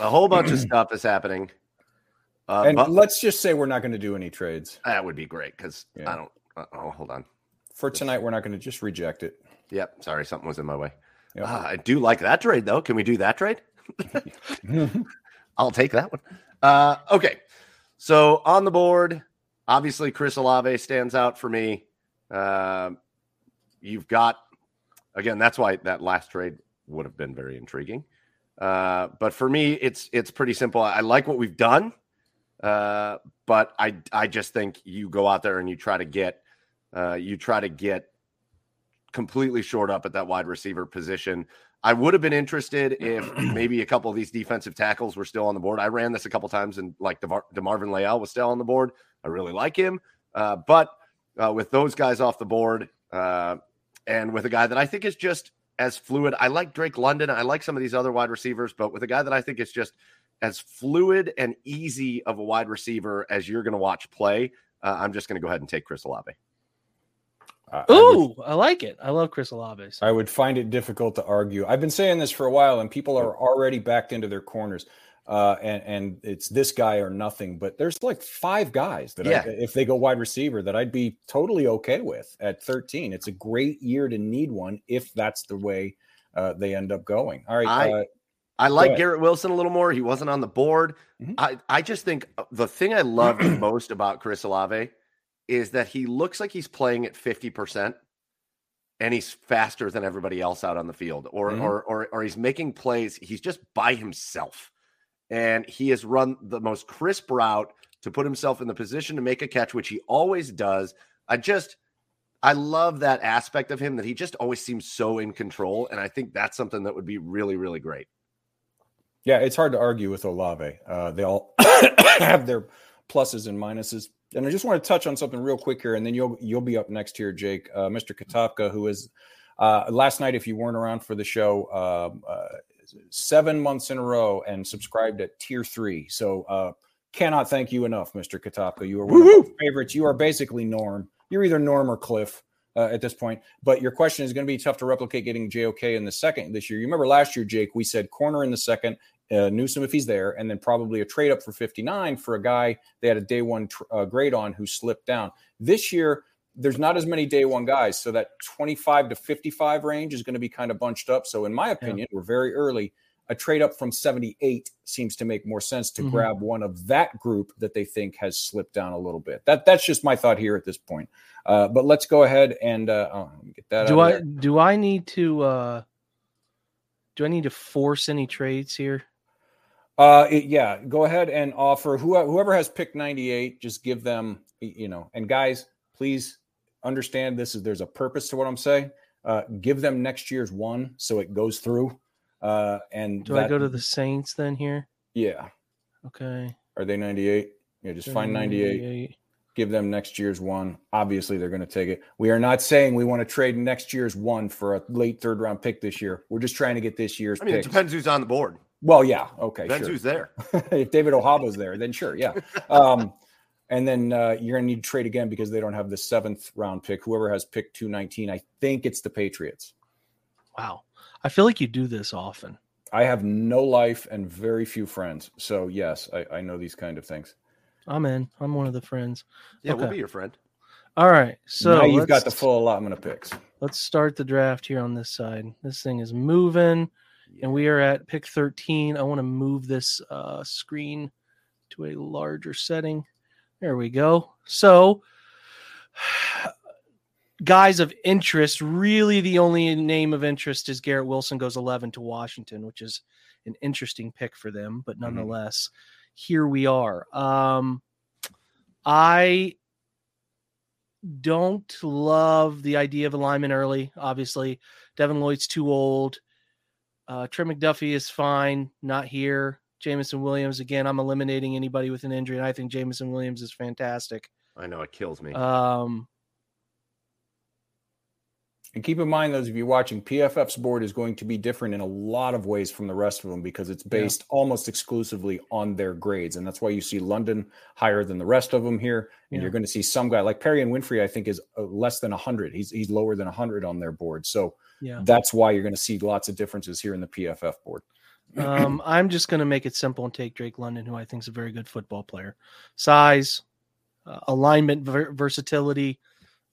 A whole bunch of stuff is happening. Uh, And but let's just say we're not going to do any trades that would be great because Yeah. I don't. Uh, oh, hold on. for tonight. We're not going to just reject it. Yep. Sorry, something was in my way. Yep. Ah, I do like that trade though. Can we do that trade? I'll take that one. Uh, okay. So on the board, obviously Chris Olave stands out for me. Um you've got again, that's why that last trade would have been very intriguing. Uh, but for me, it's it's pretty simple. I like what we've done, uh, but I I just think you go out there and you try to get uh, you try to get completely short up at that wide receiver position. I would have been interested if maybe a couple of these defensive tackles were still on the board. I ran this a couple times and like DeMar- DeMarvin Leal was still on the board. I really like him. Uh, but uh, with those guys off the board uh, and with a guy that I think is just as fluid, I like Drake London. I like some of these other wide receivers, but with a guy that I think is just as fluid and easy of a wide receiver as you're going to watch play, uh, I'm just going to go ahead and take Chris Olave. I- I would- Ooh, I like it. I love Chris Olave. I would find it difficult to argue. I've been saying this for a while, and people are already backed into their corners. Uh, and and it's this guy or nothing. But there's like five guys that Yeah. I, if they go wide receiver, that I'd be totally okay with at 13. It's a great year to need one if that's the way uh, they end up going. All right, I- uh, I like. Garrett Wilson a little more. He wasn't on the board. Mhm. I, I just think uh, the thing I love the most about Chris Olave is that he looks like he's playing at 50% and he's faster than everybody else out on the field or, Mhm. or, or, or he's making plays. He's just by himself. And he has run the most crisp route to put himself in the position to make a catch, which he always does. I just, I love that aspect of him that he just always seems so in control. And I think that's something that would be really, really great. Yeah, it's hard to argue with Olave. Uh, they all have their pluses and minuses. And I just want to touch on something real quick here, and then you'll you'll be up next here, Jake. Uh, Mr. Katopka, who is uh, last night, if you weren't around for the show, um, uh, seven months in a row and subscribed at tier three. So uh, cannot thank you enough, Mr. Katopka. You are one of my favorites. You are basically Norm. You're either Norm or Cliff. Uh, at this point, but your question is going to be tough to replicate getting JOK in the second this year. You remember last year, Jake, we said corner in the second, uh, Newsome if he's there, and then probably a trade up for 59 for a guy they had a day one tr- uh, grade on who slipped down. This year, there's not as many day one guys, so that 25 to 55 range is going to be kind of bunched up. So, in my opinion, we're very early. A trade up from 78 seems to make more sense to Mhm. grab one of that group that they think has slipped down a little bit. That that's just my thought here at this point. Uh, but let's go ahead and uh, oh, get that. do out I do I need to uh do I need to force any trades here? Uh, it- yeah, go ahead and offer who, whoever has pick 98, just give them, you know, and guys, please understand this is there's a purpose to what I'm saying. Uh, give them next year's one so it goes through. Uh, and Do that- I go to the Saints then here? yeah? Okay. Are they 98? Yeah, just find 98. 98. Give them next year's one. Obviously, they're going to take it. We are not saying we want to trade next year's one for a late third round pick this year. We're just trying to get this year's I mean, it depends who's on the board. Well, yeah, okay, Depends sure. who's there. if David Ojabo's there, then sure, yeah. Um, and then uh, you're going to need to trade again because they don't have the seventh round pick. Whoever has pick 219, I think it's the Patriots. Wow. I feel like you do this often. I have no life and very few friends. So, yes, I, I know these kind of things. I'm in. I'm one of the friends. Yeah, we'll be your friend. All right. So now you've got the full allotment of picks. Let's start the draft here on this side. This thing is moving, and we are at pick 13. I want to move this uh, screen to a larger setting. There we go. So, guys of interest, really the only name of interest is Garrett Wilson goes 11 to Washington, which is an interesting pick for them, but nonetheless, here we are. Um, I don't love the idea of alignment early. Obviously, Devin Lloyd's too old. Uh, Trent McDuffie is fine, not here. Jameson Williams, again, I'm eliminating anybody with an injury, and I think Jameson Williams is fantastic. I know it kills me. Um, And keep in mind, those of you watching, PFF's board is going to be different in a lot of ways from the rest of them because it's based almost exclusively on their grades. And that's why you see London higher than the rest of them here. And Yeah. you're going to see some guy like Perrion Winfrey, I think, is uh, less than 100. He's, he's lower than 100 on their board. So yeah. that's why you're going to see lots of differences here in the PFF board. Um, I'm just going to make it simple and take Drake London, who I think is a very good football player. Size, uh, alignment, ver- versatility.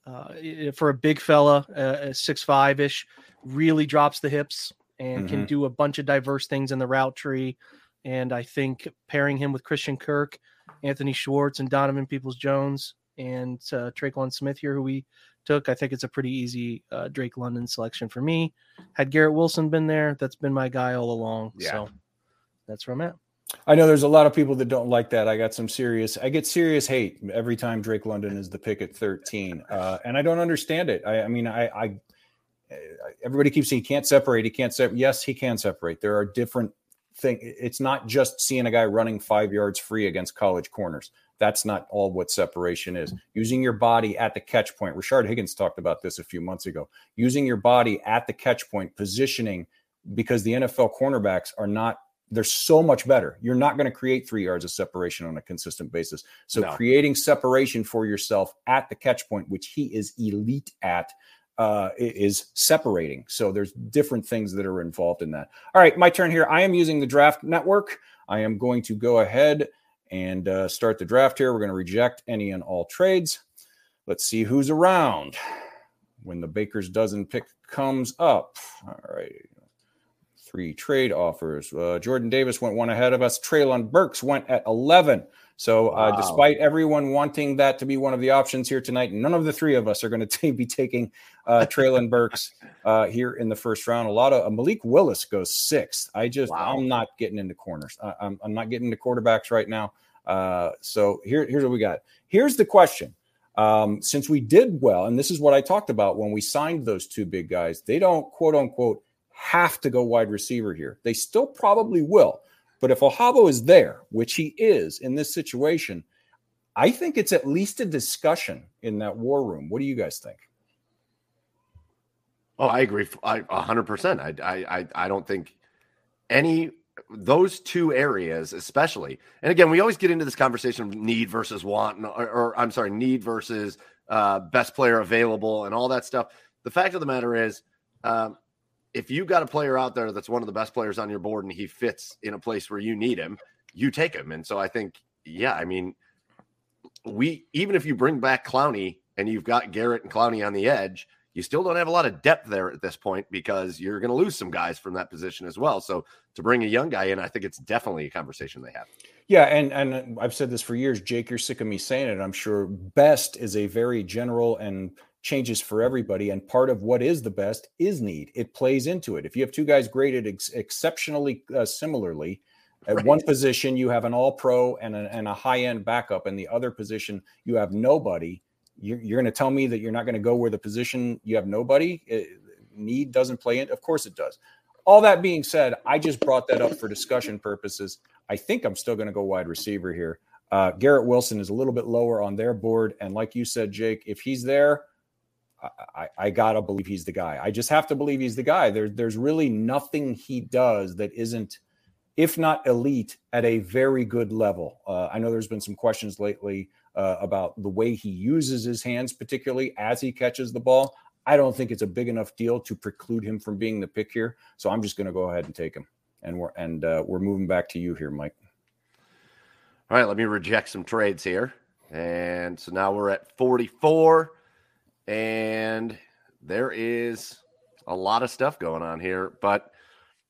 Uh, for a big fella, uh, six five ish, really drops the hips and can Mhm. do a bunch of diverse things in the route tree. And I think pairing him with Christian Kirk, Anthony Schwartz, and Donovan Peoples Jones, and uh, Tre'Quan Smith here, who we took, I think it's a pretty easy uh, Drake London selection for me. Had Garrett Wilson been there, that's been my guy all along. Yeah. So that's where I'm at. I know there's a lot of people that don't like that. I got some serious, I get serious hate every time Drake London is the pick at 13. Uh, and I don't understand it. I, I mean, I, I, everybody keeps saying he can't separate. He can't separate. Yes, he can separate. There are different things. It's not just seeing a guy running five yards free against college corners. That's not all what separation is. Using your body at the catch point. Richard Higgins talked about this a few months ago. Using your body at the catch point, positioning, because the NFL cornerbacks are not they're so much better. You're not going to create three yards of separation on a consistent basis. So No. creating separation for yourself at the catch point, which he is elite at, uh, is separating. So there's different things that are involved in that. All right, my turn here. I am using the draft network. I am going to go ahead and uh, start the draft here. We're going to reject any and all trades. Let's see who's around when the Baker's dozen pick comes up. All right three trade offers. Uh, Jordan Davis went one ahead of us. Treylon Burks went at 11. So, uh, Wow. despite everyone wanting that to be one of the options here tonight, none of the three of us are going to be taking uh, Treylon Burks uh, here in the first round. A lot of uh, Malik Willis goes sixth. I just, Wow. I'm not getting into corners. I, I'm, I'm not getting into quarterbacks right now. Uh, so, here, here's what we got. Here's the question. Um, since we did well, and this is what I talked about when we signed those two big guys, they don't quote unquote have to go wide receiver here. They still probably will. But if Ojabo is there, which he is in this situation, I think it's at least a discussion in that war room. What do you guys think? Oh, I agree. A hundred percent. I, I, I, I don't think any those two areas, especially. And again, we always get into this conversation of need versus want, or, or I'm sorry, need versus uh, best player available, and all that stuff. The fact of the matter is, um, if you got a player out there that's one of the best players on your board, and he fits in a place where you need him, you take him. And so I think, yeah, I mean, we even if you bring back Clowney and you've got Garrett and Clowney on the edge you still don't have a lot of depth there at this point because you're going to lose some guys from that position as well. So to bring a young guy in, I think it's definitely a conversation they have. Yeah, and and I've said this for years, Jake. You're sick of me saying it. I'm sure best is a very general and changes for everybody. And part of what is the best is need. It plays into it. If you have two guys graded ex- exceptionally uh, similarly, at Right. one position you have an All Pro and a, and a high end backup, and the other position you have nobody. You're, you're going to tell me that you're not going to go where the position you have nobody. It, need doesn't play in. Of course it does. All that being said, I just brought that up for discussion purposes. I think I'm still going to go wide receiver here. Uh, Garrett Wilson is a little bit lower on their board, and like you said, Jake, if he's there, I, I, I gotta believe he's the guy. I just have to believe he's the guy. There, there's really nothing he does that isn't, if not elite, at a very good level. Uh, I know there's been some questions lately uh, about the way he uses his hands, particularly as he catches the ball. I don't think it's a big enough deal to preclude him from being the pick here. So I'm just going to go ahead and take him. And we're and uh, we're moving back to you here, Mike. All right, let me reject some trades here. And so now we're at 44 and there is a lot of stuff going on here, but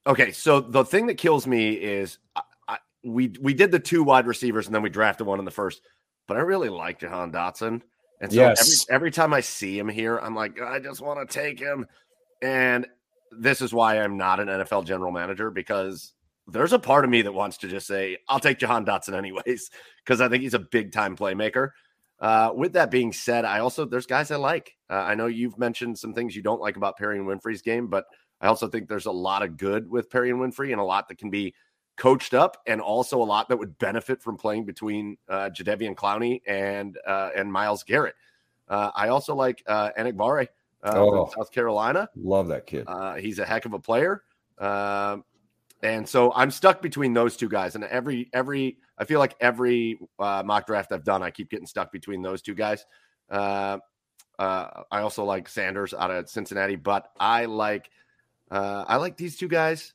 okay, so the thing that kills me is I, I, we we did the two wide receivers and then we drafted one in the first, but I really like Jahan Dotson. And so Yes. every, every time I see him here, I'm like, I just want to take him. And this is why I'm not an NFL general manager because there's a part of me that wants to just say, I'll take Jahan Dotson anyways, because I think he's a big time playmaker. Uh, with that being said, I also, there's guys I like. Uh, I know you've mentioned some things you don't like about Perrion Winfrey's game, but I also think there's a lot of good with Perrion Winfrey and a lot that can be coached up and also a lot that would benefit from playing between uh, Jadeveon Clowney and uh, and Myles Garrett. Uh, I also like uh, Enagbare uh, Oh. from South Carolina. Love that kid. Uh, he's a heck of a player. Um, and so I'm stuck between those two guys. And every every I feel like every uh, mock draft I've done, I keep getting stuck between those two guys. Uh, uh, I also like Sanders out of Cincinnati, but I like uh, I like these two guys.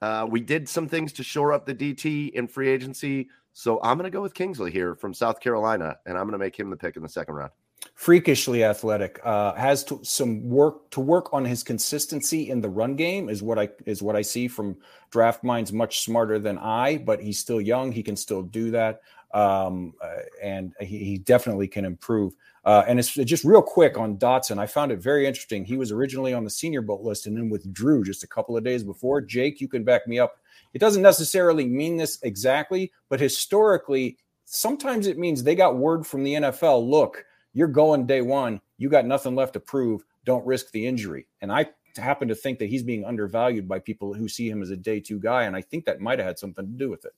Uh, we did some things to shore up the DT in free agency, so I'm going to go with Kingsley here from South Carolina, and I'm going to make him the pick in the second round. freakishly athletic. Uh, has to, some work to work on his consistency in the run game is what I is what I see from Draft Minds. Much smarter than I, but he's still young. He can still do that, um, uh, and he, he definitely can improve. Uh, and it's just real quick on Dotson. I found it very interesting. He was originally on the Senior Bowl list and then withdrew just a couple of days before. Jake, you can back me up. It doesn't necessarily mean this exactly, but historically, sometimes it means they got word from the NFL. Look, you're going day one. You got nothing left to prove. Don't risk the injury. And I happen to think that he's being undervalued by people who see him as a day two guy. And I think that might have had something to do with it.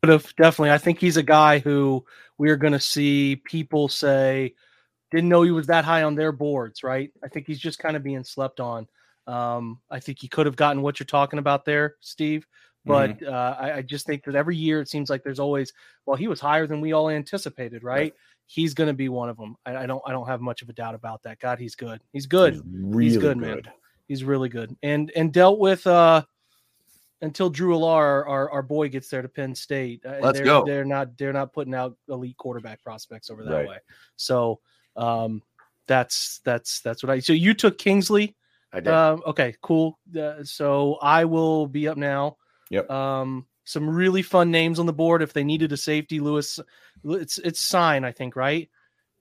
But if definitely, I think he's a guy who we're going to see people say didn't know he was that high on their boards, right? I think he's just kind of being slept on. Um, I think he could have gotten what you're talking about there, Steve. But uh, I, I just think that every year it seems like there's always, well, he was higher than we all anticipated, right? He's going to be one of them. I, I don't, I don't have much of a doubt about that. God, he's good. He's good. He's really He's good, man. He's really good. And and dealt with uh until Drew Allar, our, our boy, gets there to Penn State. uh, Let's they're, go. They're not they're not putting out elite quarterback prospects over that Right. way. So um that's that's that's what I so you took Kingsley. I did. Um okay, cool. Uh, so I will be up now. Yep. Um some really fun names on the board. If they needed a safety, Lewis, it's it's sign, I think, right?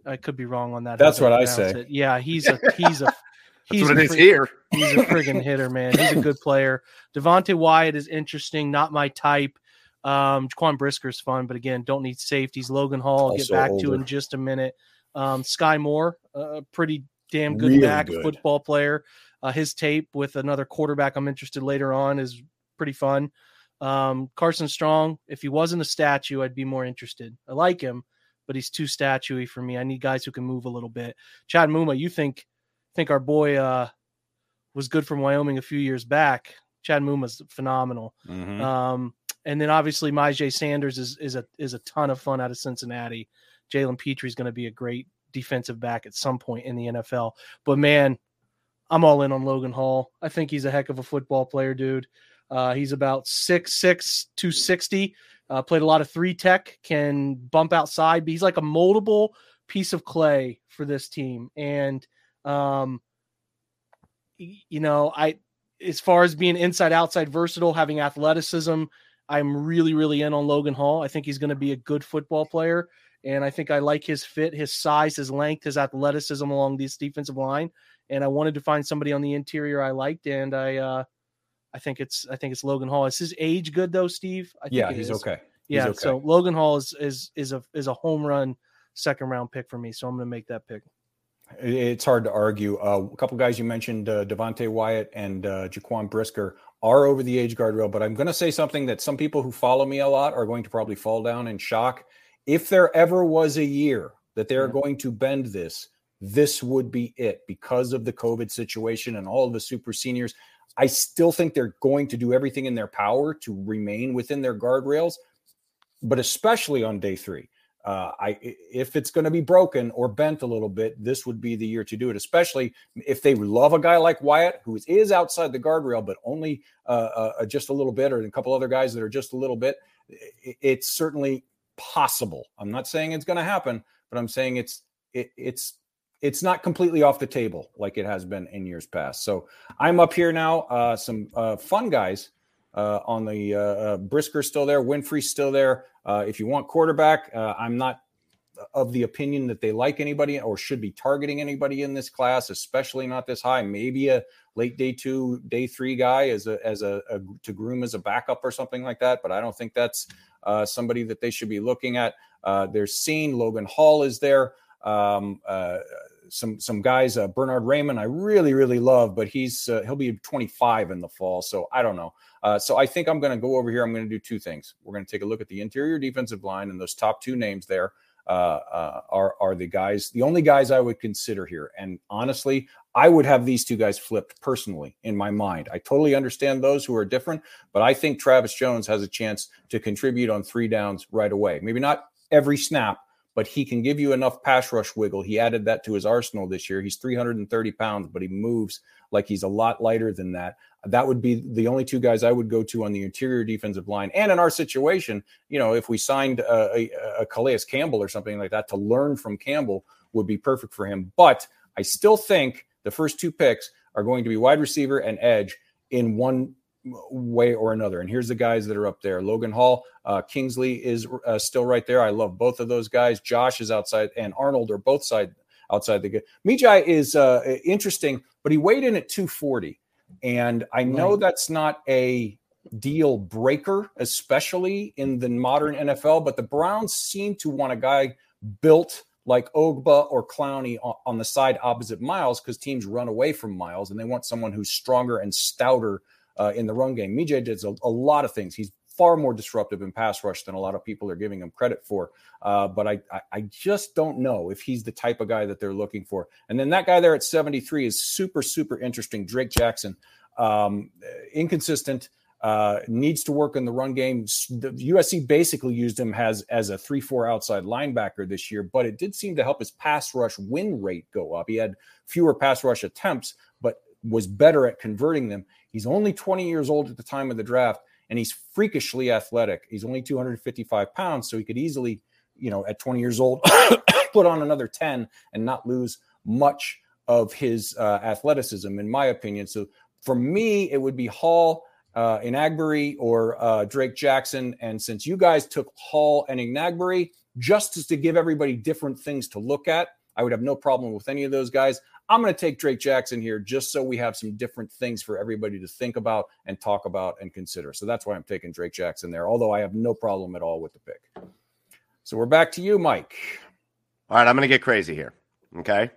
I could be wrong on that. That's what I say. it. Yeah, he's a he's a That's he's what a it is freak- here. He's a friggin' hitter, man. He's a good player. Devonte Wyatt is interesting, not my type. Um, Jaquan Brisker's fun, but again, don't need safeties. Logan Hall, I'll get back to older. in just a minute. Um, Skyy Moore, a pretty damn good Really back good. football player. Uh, his tape with another quarterback I'm interested later on is pretty fun. Um, Carson Strong, if he wasn't a statue, I'd be more interested. I like him, but he's too statuey for me. I need guys who can move a little bit. Chad Muma, you think think our boy uh was good from Wyoming a few years back. Chad Muma's phenomenal. Mhm. Um, and then obviously Myjai Sanders is is a is a ton of fun out of Cincinnati. Jalen Pitre's going to be a great defensive back at some point in the NFL. But man, I'm all in on Logan Hall. I think he's a heck of a football player, dude. Uh, he's about 6'6", 260. Uh, played a lot of three tech, can bump outside. But he's like a moldable piece of clay for this team. And um, you know, I as far as being inside outside versatile, having athleticism, I'm really really in on Logan Hall. I think he's going to be a good football player, and I think I like his fit, his size, his length, his athleticism along this defensive line. And I wanted to find somebody on the interior I liked, and I uh, I think it's I think it's Logan Hall. Is his age good though, Steve? I think Yeah, he's is. okay. Yeah, okay. so Logan Hall is is is a is a home run second round pick for me. So I'm going to make that pick. It's hard to argue. Uh, a couple guys you mentioned, uh, Devonte Wyatt and uh, Jaquan Brisker, are over the age guardrail. But I'm going to say something that some people who follow me a lot are going to probably fall down in shock. If there ever was a year that they're yeah. going to bend this, this would be it because of the COVID situation and all of the super seniors. I still think they're going to do everything in their power to remain within their guardrails, but especially on day three uh, I if it's going to be broken or bent a little bit, this would be the year to do it. Especially if they love a guy like Wyatt, who is outside the guardrail, but only uh, uh, just a little bit, or a couple other guys that are just a little bit. It's certainly possible. I'm not saying it's going to happen, but I'm saying it's it, it's it's not completely off the table like it has been in years past. So I'm up here now. Uh, some uh, fun guys uh, on the uh, uh, Brisker still there, Winfrey still there. Uh, if you want quarterback, uh, I'm not of the opinion that they like anybody or should be targeting anybody in this class, especially not this high. Maybe a late day two, day three guy as a as a, a to groom as a backup or something like that. But I don't think that's uh, somebody that they should be looking at. Uh, they're seeing Logan Hall is there. Um, uh, some some guys, uh, Bernhard Raimann, I really really love, but he's uh, he'll be 25 in the fall, so I don't know. Uh, so I think I'm going to go over here. I'm going to do two things. We're going to take a look at the interior defensive line and those top two names there. Uh, uh, are are the guys the only guys I would consider here. And honestly, I would have these two guys flipped personally in my mind. I totally understand those who are different, but I think Travis Jones has a chance to contribute on three downs right away. Maybe not every snap, but he can give you enough pass rush wiggle. He added that to his arsenal this year. He's 330 pounds, but he moves like he's a lot lighter than that. That would be the only two guys I would go to on the interior defensive line. And in our situation, you know, if we signed a, a, a Calais Campbell or something like that to learn from Campbell would be perfect for him. But I still think the first two picks are going to be wide receiver and edge in one way or another. And here's the guys that are up there. Logan Hall, uh, Kingsley is uh, still right there. I love both of those guys. Josh is outside, and Arnold are both side outside the good. Myjai is uh, interesting, but he weighed in at 240, and I know that's not a deal breaker, especially in the modern NFL. But the Browns seem to want a guy built like Ogbah or Clowney on the side opposite Myles because teams run away from Myles and they want someone who's stronger and stouter uh, in the run game. Myjai does a, a, lot of things. He's far more disruptive in pass rush than a lot of people are giving him credit for. Uh, but I, I, I just don't know if he's the type of guy that they're looking for. And then that guy there at 73 is super, super interesting. Drake Jackson, um, inconsistent. Uh, needs to work in the run game. The USC basically used him as as a three four outside linebacker this year, but it did seem to help his pass rush win rate go up. He had fewer pass rush attempts, but was better at converting them. He's only 20 years old at the time of the draft, and he's freakishly athletic. He's only 255 pounds, so he could easily, you know, at 20 years old, put on another 10 and not lose much of his uh, athleticism, in my opinion. So for me, it would be Hall, uh, Enagbare, or uh, Drake Jackson. And since you guys took Hall and Enagbare, just to give everybody different things to look at, I would have no problem with any of those guys. I'm going to take Drake Jackson here just so we have some different things for everybody to think about and talk about and consider. So that's why I'm taking Drake Jackson there, although I have no problem at all with the pick. So we're back to you, Mike. All right, I'm going to get crazy here. Okay.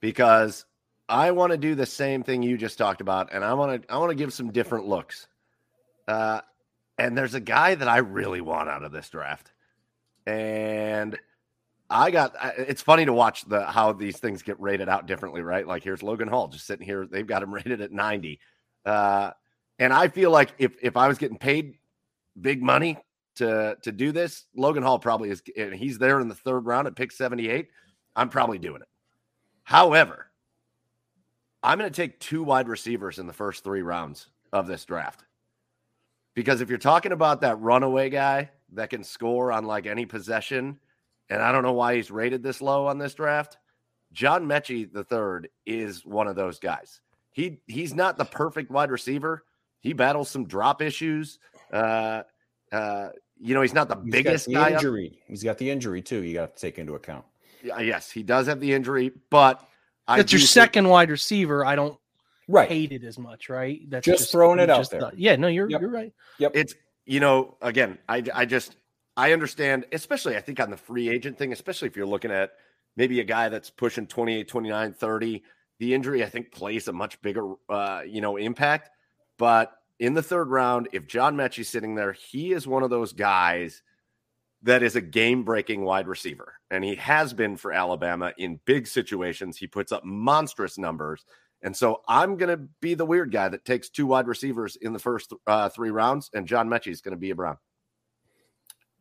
Because I want to do the same thing you just talked about, and I want to I want to give some different looks. Uh, and there's a guy that I really want out of this draft, and I got. It's funny to watch the how these things get rated out differently, right? Like here's Logan Hall just sitting here. They've got him rated at 90, uh, and I feel like if if I was getting paid big money to to do this, Logan Hall probably is. And he's there in the third round at pick 78. I'm probably doing it. However, I'm going to take two wide receivers in the first three rounds of this draft. Because if you're talking about that runaway guy that can score on like any possession and I don't know why he's rated this low on this draft. John Metchie the third is one of those guys. He he's not the perfect wide receiver. He battles some drop issues. Uh, uh, you know, he's not the he's biggest the guy. Injury. Up. He's got the injury too. You got to take into account. Yeah, yes, he does have the injury, but that's your second wide receiver. I don't right. hate it as much, right? That's just, just throwing it out there. yeah, no, you're yep. you're right. Yep. It's you know, again, I I just I understand, especially I think on the free agent thing, especially if you're looking at maybe a guy that's pushing 28, 29, 30. The injury, I think, plays a much bigger, uh, you know, impact. But in the third round, if John Metchie's sitting there, he is one of those guys that is a game breaking wide receiver. And he has been for Alabama in big situations. He puts up monstrous numbers. And so I'm going to be the weird guy that takes two wide receivers in the first uh, three rounds, and John Metchie is going to be a Brown.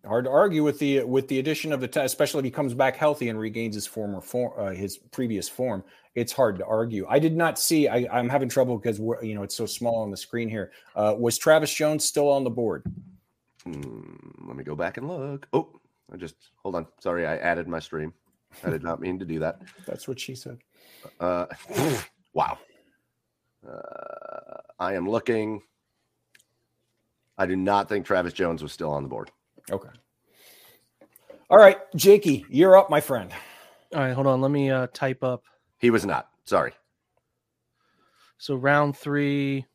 Hard to argue with the with the addition of the test, especially if he comes back healthy and regains his former form, uh, his previous form. It's hard to argue. I did not see. I, am having trouble because we're you know it's so small on the screen here. Uh, was Travis Jones still on the board? Hmm, let me go back and look. Oh, I just hold on. Sorry, I added my stream. I did not mean to do that. That's what she said. Uh, wow. Uh, I am looking. I do not think Travis Jones was still on the board. Okay. All right, Jakey, you're up, my friend. All right, hold on. Let me uh, type up. He was not. Sorry. So round three.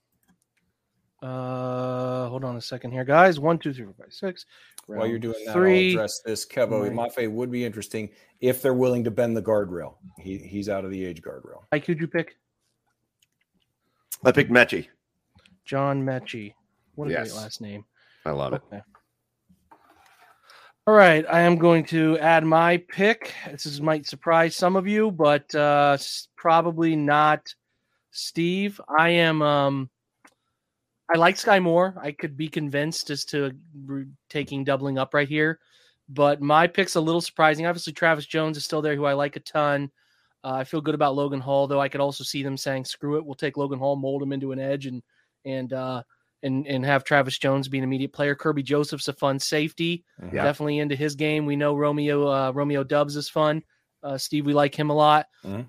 Uh, hold on a second here, guys. One, two, three, four, five, six. Round While you're doing that, three, I'll address this. Kevo Mafe would be interesting if they're willing to bend the guardrail. He he's out of the age guardrail. Who could you pick? I picked Metchie. John Metchie. What a yes. great last name. I love okay. it. All right, I am going to add my pick. This is, might surprise some of you, but uh, probably not Steve. I am. Um, I like Skyy Moore. I could be convinced as to taking doubling up right here, but my pick's a little surprising. Obviously, Travis Jones is still there, who I like a ton. Uh, I feel good about Logan Hall, though. I could also see them saying, "Screw it, we'll take Logan Hall, mold him into an edge, and and uh, and and have Travis Jones be an immediate player. Kerby Joseph's a fun safety, yeah. Mm-hmm. definitely into his game. We know Romeo uh, Romeo Doubs is fun. Uh, Steve, we like him a lot. Mm-hmm.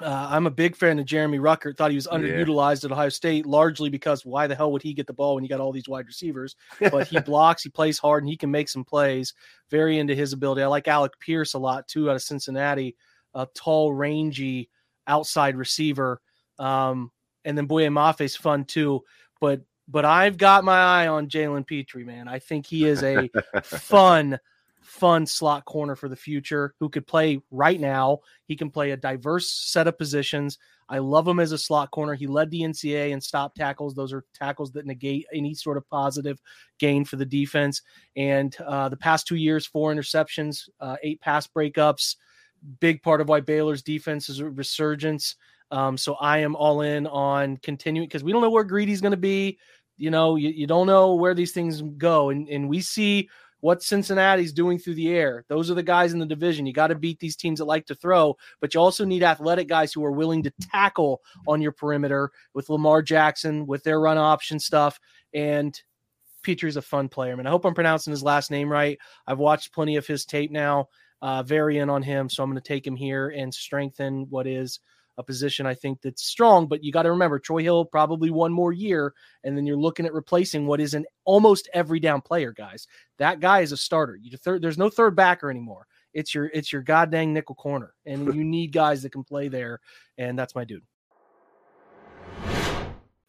Uh, I'm a big fan of Jeremy Ruckert. Thought he was underutilized yeah. at Ohio State, largely because why the hell would he get the ball when you got all these wide receivers? But he blocks, he plays hard, and he can make some plays. Very into his ability. I like Alec Pierce a lot too, out of Cincinnati. A tall, rangy outside receiver. Um, and then Boye Mafe's fun too. But but I've got my eye on Jalen Pitre, man. I think he is a fun, fun slot corner for the future who could play right now. He can play a diverse set of positions. I love him as a slot corner. He led the NCAA in stop tackles. Those are tackles that negate any sort of positive gain for the defense. And uh, the past two years, four interceptions, uh, eight pass breakups. Big part of why Baylor's defense is a resurgence. Um, so I am all in on continuing because we don't know where Greedy's going to be. You know, you, you don't know where these things go. And, and we see what Cincinnati's doing through the air. Those are the guys in the division. You got to beat these teams that like to throw, but you also need athletic guys who are willing to tackle on your perimeter with Lamar Jackson, with their run option stuff. And Pitre's a fun player, man. I hope I'm pronouncing his last name right. I've watched plenty of his tape now, uh, very in on him. So I'm going to take him here and strengthen what is a position I think that's strong. But you got to remember Troy Hill probably one more year, and then you're looking at replacing what is an almost every down player, guys. That guy is a starter. You third, there's no third backer anymore. It's your it's your goddamn nickel corner, and you need guys that can play there, and that's my dude.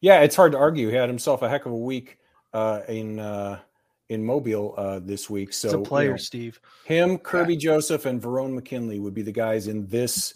Yeah, it's hard to argue. He had himself a heck of a week uh, in uh, in Mobile uh, this week. So it's a player, you know, Steve. Him, Kerby yeah. Joseph, and Verone McKinley would be the guys in this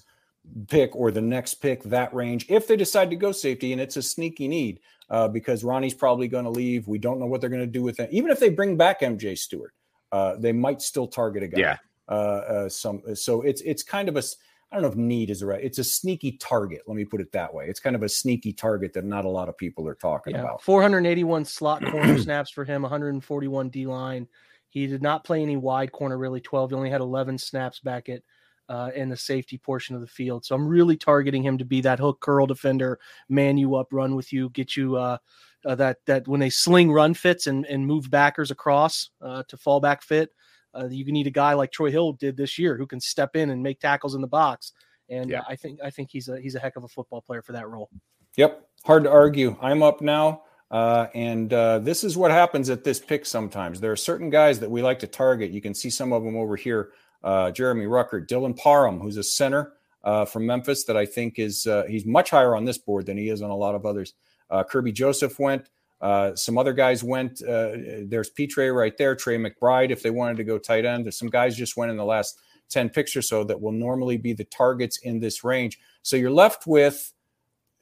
pick or the next pick that range if they decide to go safety and it's a sneaky need uh, because Ronnie's probably going to leave. We don't know what they're going to do with it. Even if they bring back MJ Stewart, uh, they might still target a guy. Yeah. Uh, uh some so it's it's kind of a I don't know if need is right. It's a sneaky target. Let me put it that way. It's kind of a sneaky target that not a lot of people are talking yeah, about. 481 slot corner snaps for him, 141 D line. He did not play any wide corner really. 12. He only had 11 snaps back at uh, in the safety portion of the field. So I'm really targeting him to be that hook curl defender, man you up, run with you, get you uh, uh, that that when they sling run fits and, and move backers across uh, to fallback fit. Uh, you can need a guy like Troy Hill did this year who can step in and make tackles in the box. And yeah. I think I think he's a he's a heck of a football player for that role. Yep, hard to argue. I'm up now. Uh, and uh, this is what happens at this pick sometimes. There are certain guys that we like to target. You can see some of them over here uh, Jeremy Ruckert, Dylan Parham, who's a center uh, from Memphis that I think is uh, he's much higher on this board than he is on a lot of others. Uh, Kerby Joseph went. Uh, some other guys went. Uh, there's Pitre right there, Trey McBride. If they wanted to go tight end, there's some guys just went in the last ten picks or so that will normally be the targets in this range. So you're left with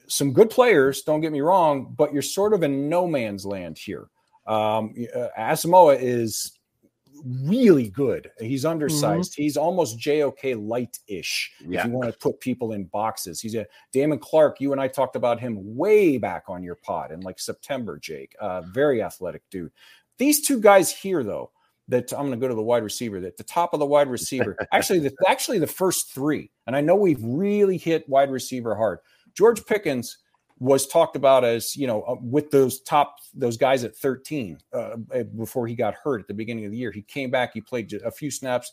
some good players. Don't get me wrong, but you're sort of in no man's land here. Um, Asamoah is really good. He's undersized. Mm-hmm. He's almost JOK light ish. Yeah. If you want to put people in boxes, he's a Damone Clark. You and I talked about him way back on your pod in like September, Jake. Uh, very athletic dude. These two guys here, though, that I'm going to go to the wide receiver. That the top of the wide receiver, actually, the, actually the first three, and I know we've really hit wide receiver hard. George Pickens was talked about as you know uh, with those top those guys at 13 uh, before he got hurt at the beginning of the year. He came back he played a few snaps.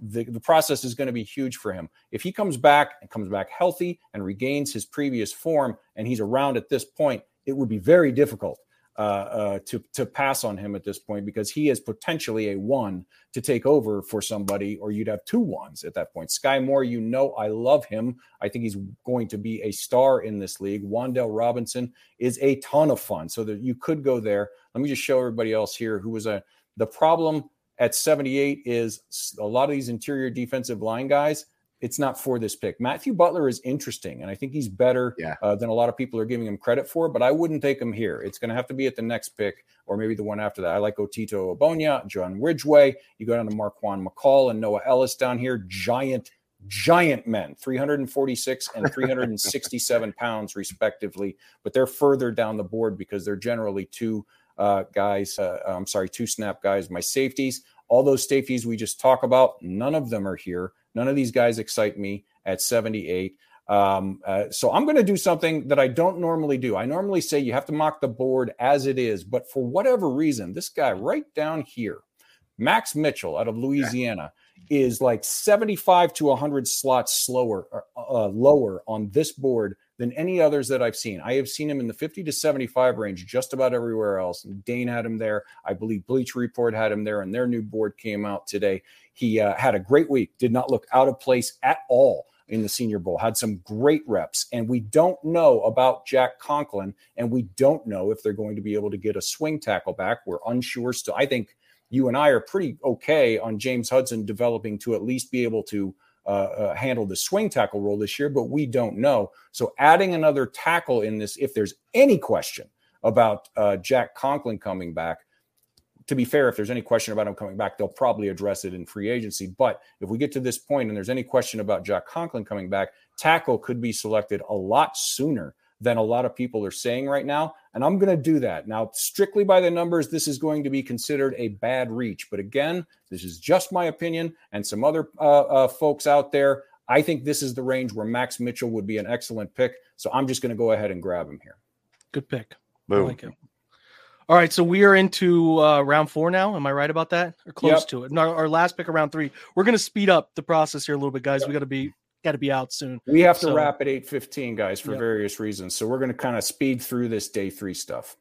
The, the process is going to be huge for him. If he comes back and comes back healthy and regains his previous form and he's around at this point it would be very difficult uh, uh, to to pass on him at this point because he is potentially a one to take over for somebody, or you'd have two ones at that point. Skyy Moore, you know, I love him. I think he's going to be a star in this league. Wan'Dale Robinson is a ton of fun, so that you could go there. Let me just show everybody else here who was a the problem at 78 is a lot of these interior defensive line guys it's not for this pick. Matthew Butler is interesting, and I think he's better yeah. uh, than a lot of people are giving him credit for. But I wouldn't take him here. It's going to have to be at the next pick, or maybe the one after that. I like Otito Ogbonnia, John Ridgeway. You go down to Marquan McCall and Noah Elliss down here. Giant, giant men, 346 and 367 pounds respectively. But they're further down the board because they're generally two uh, guys. Uh, I'm sorry, two snap guys. My safeties, all those safeties we just talk about, none of them are here. None of these guys excite me at 78. Um, uh, so I'm going to do something that I don't normally do. I normally say you have to mock the board as it is, but for whatever reason, this guy right down here, Max Mitchell out of Louisiana, is like 75 to 100 slots slower, uh, uh, lower on this board than any others that I've seen. I have seen him in the 50 to 75 range just about everywhere else. And Dane had him there. I believe Bleacher Report had him there, and their new board came out today. He uh, had a great week, did not look out of place at all in the Senior Bowl, had some great reps. And we don't know about Jack Conklin, and we don't know if they're going to be able to get a swing tackle back. We're unsure still. I think you and I are pretty okay on James Hudson developing to at least be able to uh, uh, handle the swing tackle role this year, but we don't know. So adding another tackle in this, if there's any question about uh, Jack Conklin coming back, to be fair, if there's any question about him coming back, they'll probably address it in free agency. But if we get to this point and there's any question about Jack Conklin coming back, tackle could be selected a lot sooner than a lot of people are saying right now. And I'm going to do that. Now, strictly by the numbers, this is going to be considered a bad reach. But again, this is just my opinion and some other uh, uh, folks out there. I think this is the range where Max Mitchell would be an excellent pick. So I'm just going to go ahead and grab him here. Good pick. Boom. I like him. All right, so we are into uh, round four now. Am I right about that, or close yep. to it? Our, our, last pick around three. We're going to speed up the process here a little bit, guys. Yep. We got to be got to be out soon. We have to wrap at eight fifteen, guys, for yep. various reasons. So we're going to kind of speed through this day three stuff.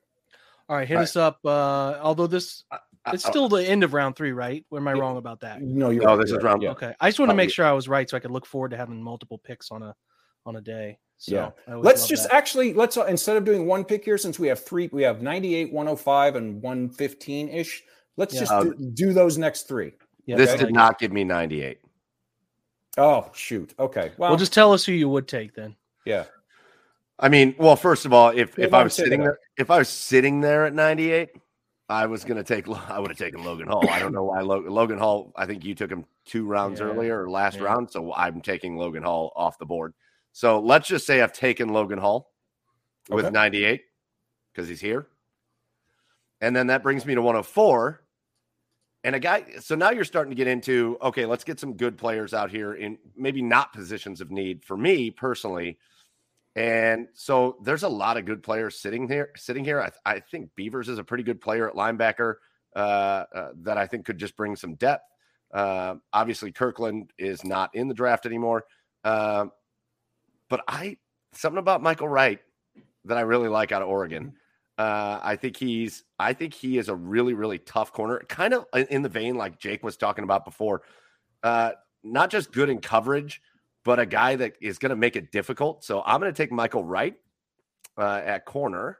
All right, hit All us right. up. Uh, although this it's still the end of round three, right? Or am I wrong about that? No, you're. No, this is round. Yeah. Okay, I just want to make sure I was right, so I could look forward to having multiple picks on a on a day. So yeah. Let's just that. actually let's uh, instead of doing one pick here, since we have three, we have 98, 105, and 115 ish. Let's yeah. just do, do, those next three. Yeah, this did not give me 98. Oh shoot. Okay. Well, well, just tell us who you would take then. Yeah. I mean, well, first of all, if if I was sitting there, if I was sitting there at 98, I was going to take. I would have taken Logan Hall. I don't know why Logan, Logan Hall. I think you took him two rounds yeah. earlier or last yeah. round, so I'm taking Logan Hall off the board. So let's just say I've taken Logan Hall okay. with 98 because he's here, and then that brings me to 104. And a guy, so now you're starting to get into okay, let's get some good players out here in maybe not positions of need for me personally. And so there's a lot of good players sitting here. Sitting here, I, I think Beavers is a pretty good player at linebacker uh, uh, that I think could just bring some depth. Uh, obviously, Kirkland is not in the draft anymore. Um, but I something about Mykael Wright that I really like out of Oregon. Uh, I think he's I think he is a really really tough corner, kind of in the vein like Jake was talking about before. Uh, not just good in coverage, but a guy that is going to make it difficult. So I'm going to take Mykael Wright uh, at corner.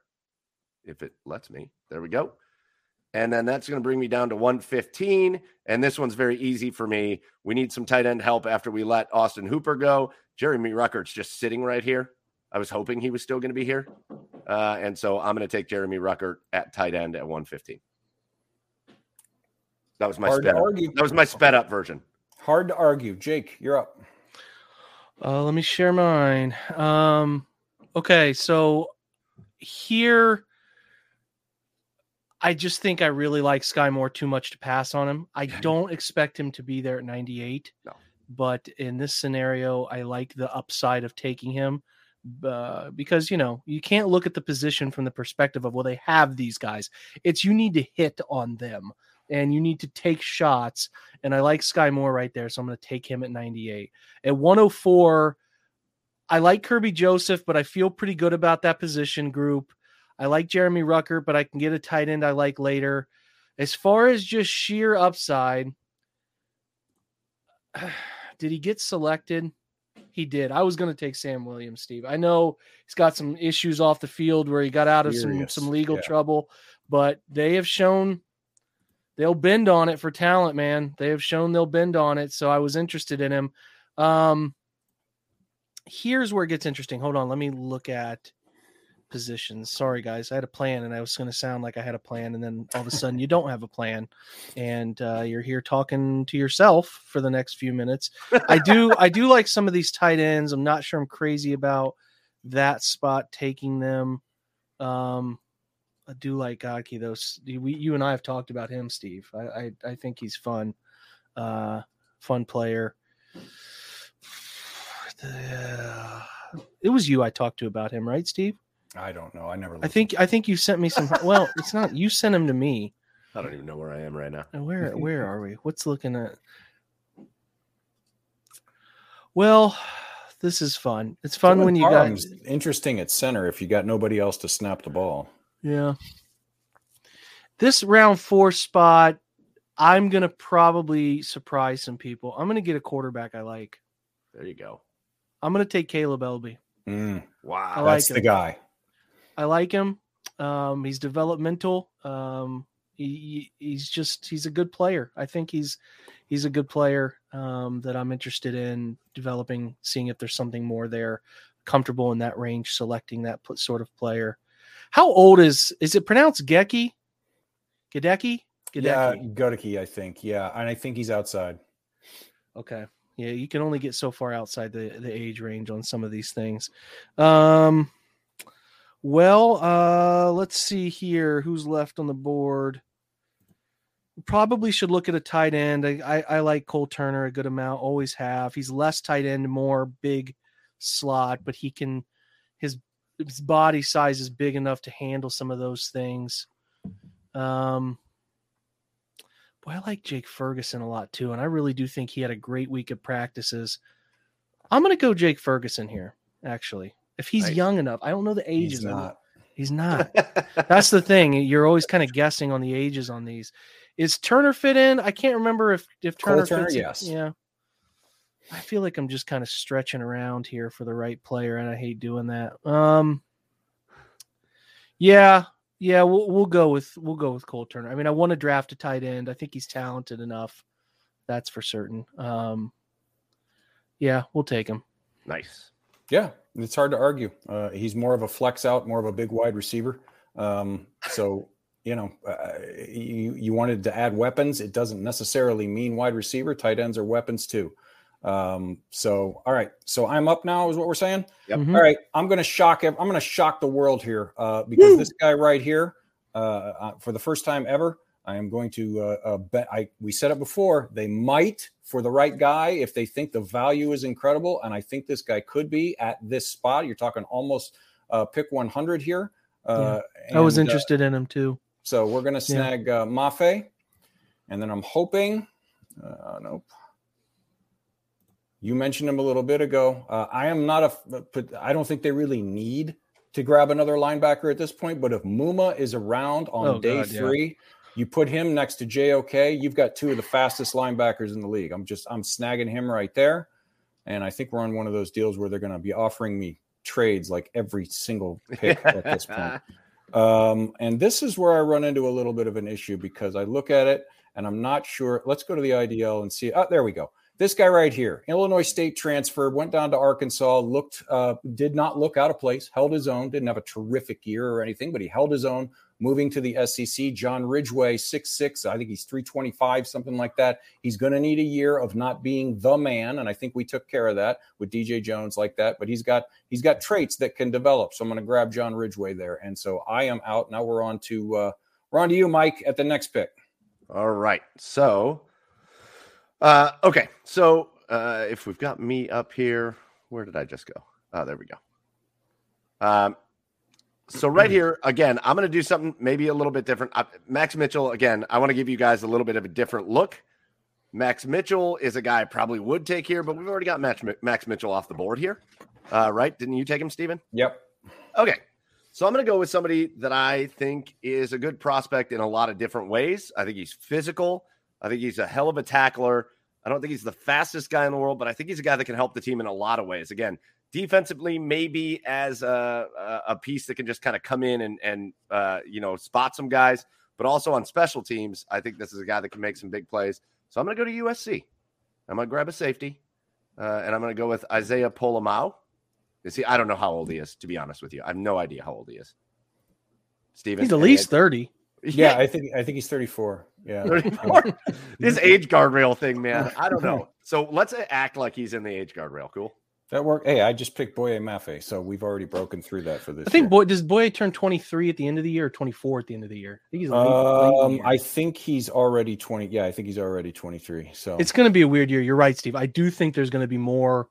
if it lets me. There we go. And then that's going to bring me down to 115. And this one's very easy for me. We need some tight end help after we let Austin Hooper go. Jeremy Ruckert's just sitting right here. I was hoping he was still going to be here. Uh, and so I'm going to take Jeremy Ruckert at tight end at 115. That was my Hard to sped up. That was my sped up version. Hard to argue. Jake, you're up. Uh, let me share mine. Um, okay, so here, I just think I really like Skyy Moore too much to pass on him. I don't expect him to be there at 98. No. But in this scenario, I like the upside of taking him uh, because, you know, you can't look at the position from the perspective of, well, they have these guys. It's you need to hit on them and you need to take shots. And I like Skyy Moore right there. So I'm going to take him at 98. At 104, I like Kerby Joseph, but I feel pretty good about that position group. I like Jeremy Rucker, but I can get a tight end I like later. As far as just sheer upside, did he get selected? He did. I was going to take Sam Williams, Steve. I know he's got some issues off the field where he got out of some, some legal yeah. trouble, but they have shown they'll bend on it for talent, man. They have shown they'll bend on it. So I was interested in him. Um, here's where it gets interesting. Hold on. Let me look at positions. Sorry, guys. I had a plan and I was going to sound like I had a plan. And then all of a sudden you don't have a plan and uh, you're here talking to yourself for the next few minutes. I do, I do like some of these tight ends. I'm not sure I'm crazy about that spot taking them. Um, I do like Goedeke though. We, you and I have talked about him, Steve. I, I, I think he's fun, uh, fun player. The- it was you I talked to about him, right, Steve? I don't know. I never. I think I think you sent me some. Well, it's not you sent him to me. I don't even know where I am right now. Now, Where where are we? What's looking at? Well, this is fun. It's fun Dylan when you got interesting at center if you got nobody else to snap the ball. yeah. This round four spot, I'm gonna probably surprise some people. I'm gonna get a quarterback I like. There you go. I'm gonna take Kaleb Eleby. Mm, Wow. I like that's the guy. I like him. Um, he's developmental. Um, he, he- he's just he's a good player. I think he's he's a good player um, that I'm interested in developing, seeing if there's something more there. Comfortable in that range, selecting that sort of player. How old is is it pronounced Gecki? Gadecki? Yeah. Godeke, I think. Yeah, and I think he's outside. Okay. Yeah, you can only get so far outside the, the age range on some of these things. Um well, uh let's see here who's left on the board. Probably should look at a tight end. I, I, I like Cole Turner a good amount, always have. He's less tight end, more big slot, but he can his his body size is big enough to handle some of those things. Um Boy, I like Jake Ferguson a lot too, and I really do think he had a great week of practices. I'm going to go Jake Ferguson here, actually. If he's Nice. young enough, I don't know the ages. He's of not. He's not. That's the thing. You're always kind of guessing on the ages on these. Is Turner fit in? I can't remember if if Turner, Turner, fits in. yes. Yeah. I feel like I'm just kind of stretching around here for the right player, and I hate doing that. Um. Yeah, yeah, we'll we'll go with we'll go with Cole Turner. I mean, I want to draft a tight end. I think he's talented enough. That's for certain. Um. Yeah, we'll take him. nice. Yeah, it's hard to argue. Uh, he's more of a flex out, more of a big wide receiver. Um, so you know, uh, you you wanted to add weapons. It doesn't necessarily mean wide receiver. Tight ends are weapons too. Um, so all right, so I'm up now, is what we're saying. Yep. Mhm. All right, I'm going to shock. ev- I'm going to shock the world here uh, because this guy right here, uh, uh, for the first time ever, I am going to uh, uh, bet. I we said it before. They might for the right guy if they think the value is incredible, and I think this guy could be at this spot. You're talking almost uh, pick 100 here. Uh, I was uh, interested in him too. so we're going to Yeah. snag uh, Mafe, and then I'm hoping. Uh, nope. You mentioned him a little bit ago. Uh, I am not a. I don't think they really need to grab another linebacker at this point. But if Muma is around on Oh, day God, yeah. You put him next to JOK. You've got two of the fastest linebackers in the league. I'm just I'm snagging him right there, and I think we're on one of those deals where they're going to be offering me trades like every single pick at this point. Um, and this is where I run into a little bit of an issue because I look at it and I'm not sure. Let's go to the IDL and see. Oh, there we go. This guy right here, Illinois State transfer, went down to Arkansas, looked, uh, did not look out of place, held his own, didn't have a terrific year or anything, but he held his own. Moving to the SEC, John Ridgeway, six six, I think he's 325, something like that. He's going to need a year of not being the man, and I think we took care of that with DJ Jones like that. But he's got he's got traits that can develop. So I'm going to grab John Ridgeway there, and so I am out. Now we're on to uh, we're on to you, Mike, at the next pick. All right. So, uh, okay. So, uh, if we've got me up here, where did I just go? Oh, there we go. Um, so right here again, I'm going to do something maybe a little bit different. Uh, Max Mitchell again. I want to give you guys a little bit of a different look. Max Mitchell is a guy I probably would take here, but we've already got Max, Max Mitchell off the board here, uh, right? Didn't you take him, Steven? Yep. Okay. So I'm going to go with somebody that I think is a good prospect in a lot of different ways. I think he's physical. I think he's a hell of a tackler. I don't think he's the fastest guy in the world, but I think he's a guy that can help the team in a lot of ways. Again, defensively, maybe as a, a piece that can just kind of come in and and uh, you know spot some guys, but also on special teams, I think this is a guy that can make some big plays. So I'm going to go to USC. I'm going to grab a safety, uh, and I'm going to go with Isaiah Pola-Mao. See, I don't know how old he is, to be honest with you. I have no idea how old he is. Steven, He's at least 30. Yeah, I think I think he's 34. Yeah. 34. this age guardrail thing, man. I don't know. So let's act like he's in the age guardrail. Cool. That worked. Hey, I just picked Boye Mafe, so we've already broken through that for this. I think year. Boy does Boye turn 23 at the end of the year or 24 at the end of the year? I think he's Um, I think he's already 20. Yeah, I think he's already 23. So it's going to be a weird year. You're right, Steve. I do think there's going to be more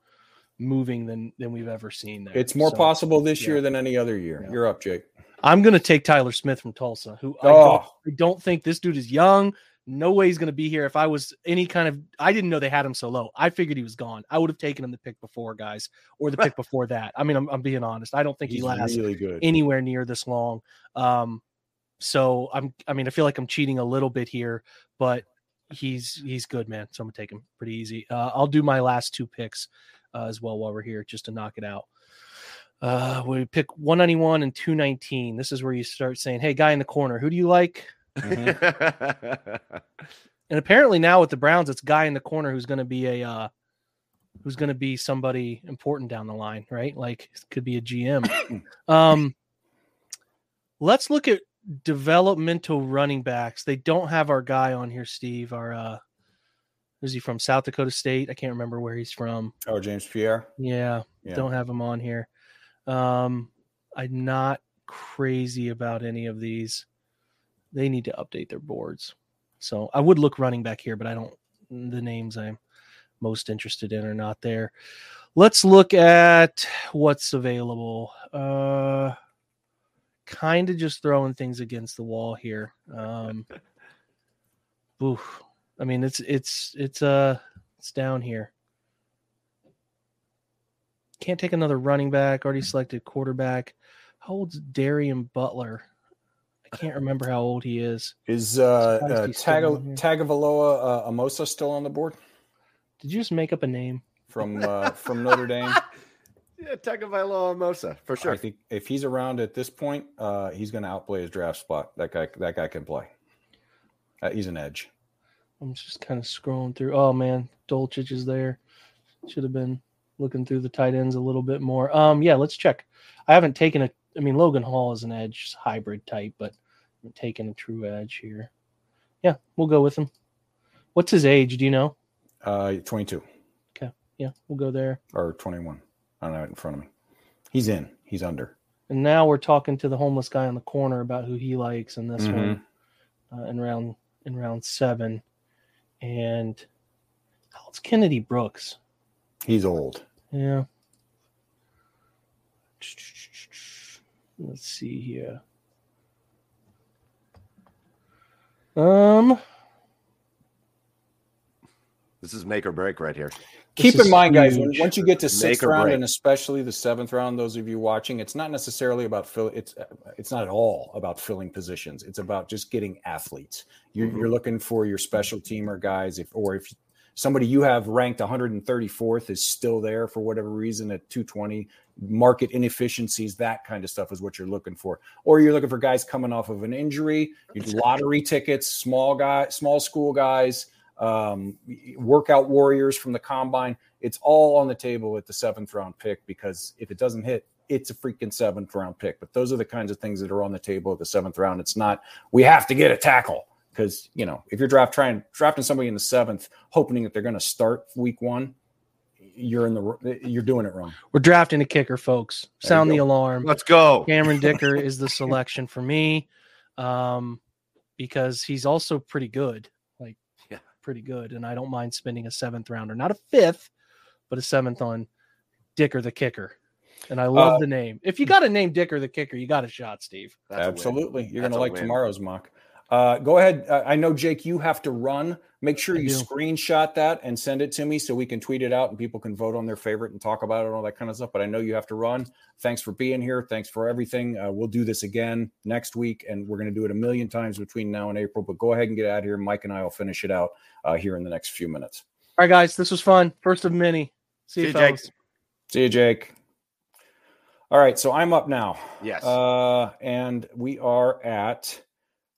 moving than than we've ever seen there. it's more So, possible this yeah. year than any other year. Yeah. You're up, Jake. I'm going to take Tyler Smith from Tulsa, who I, Oh. don't, I don't think this dude is young. No way he's going to be here. If I was any kind of, I didn't know they had him so low. I figured he was gone. I would have taken him the pick before, guys, or the pick before that. I mean, I'm, I'm being honest. I don't think He's he lasts really good. anywhere near this long. Um, so I'm, I mean, I feel like I'm cheating a little bit here, but he's he's good, man. So I'm gonna take him pretty easy. Uh, I'll do my last two picks uh, as well while we're here, just to knock it out. Uh, we pick 191 and 219. This is where you start saying, "Hey, guy in the corner, who do you like?" And apparently now with the Browns, it's guy in the corner who's going to be a uh, who's going to be somebody important down the line, right? Like could be a GM. um, let's look at developmental running backs. They don't have our guy on here, Steve. Our uh, is he from South Dakota State? I can't remember where he's from. Oh, James Pierre. Yeah, Yeah. don't have him on here. Um, I'm not crazy about any of these. They need to update their boards. So I would look running back here, but I don't. The names I'm most interested in are not there. Let's look at what's available. Uh, kind of just throwing things against the wall here. Um, oof. I mean, it's it's it's uh it's down here. Can't take another running back. Already selected quarterback. How old's Darian Butler? I can't remember how old he is. Is uh, Surprised uh he's still Tag- Tagovailoa uh, Amosa still on the board Did you just make up a name? from uh, from Notre Dame? yeah, Tagovailoa Mosa for sure. I think if he's around at this point, uh, he's going to outplay his draft spot. That guy, that guy can play. Uh, he's an edge. I'm just kind of scrolling through. Oh man, Dolchich is there. Should have been looking through the tight ends a little bit more. Um, yeah, let's check. I haven't taken a. I mean, Logan Hall is an edge hybrid type, but I'm taking a true edge here. Yeah, we'll go with him. What's his age? Do you know? Uh, 22 Okay. Yeah, we'll go there. or 21. I don't have it in front of me. He's in. He's under. And now we're talking to the homeless guy on the corner about who he likes in this Mhm. one uh, in round in round seven. And how old's Kennedy Brooks? He's old. Yeah. Let's see here. Um, This is make or break right here. Keep This in is mind, guys, once you get to Make sixth round break. and especially the seventh round, those of you watching, it's not necessarily about fill. It's it's not at all about filling positions. It's about just getting athletes. You're, Mhm. you're looking for your special teamer guys, if or if somebody you have ranked 134th is still there for whatever reason at 220. Market inefficiencies, that kind of stuff is what you're looking for. Or you're looking for guys coming off of an injury, lottery tickets, small guy, small school guys, um, workout warriors from the combine. It's all on the table at the seventh round pick because if it doesn't hit, it's a freaking seventh round pick. But those are the kinds of things that are on the table at the seventh round. It's not we have to get a tackle because you know if you're draft trying drafting somebody in the seventh, hoping that they're going to start week one, you're in the you're doing it wrong. We're drafting a kicker, folks. Sound the alarm. Let's go. Cameron Dicker is the selection for me, um, because he's also pretty good, like Yeah. pretty good, and I don't mind spending a seventh rounder, not a fifth, but a seventh on Dicker the kicker. And I love Uh, the name. If you got to name Dicker the kicker, you got a shot, Steve. That's. Absolutely. You're going to like win. tomorrow's mock. Uh, go ahead. Uh, I know, Jake, you have to run. Make sure I you do. screenshot that and send it to me so we can tweet it out and people can vote on their favorite and talk about it and all that kind of stuff. But I know you have to run. Thanks for being here. Thanks for everything. Uh, we'll do this again next week, and we're going to do it a million times between now and April. But go ahead and get out of here. Mike and I will finish it out uh, here in the next few minutes. All right, guys, this was fun. First of many. See, See you, you, Jake. See you, Jake. All right, so I'm up now. Yes. Uh, and we are at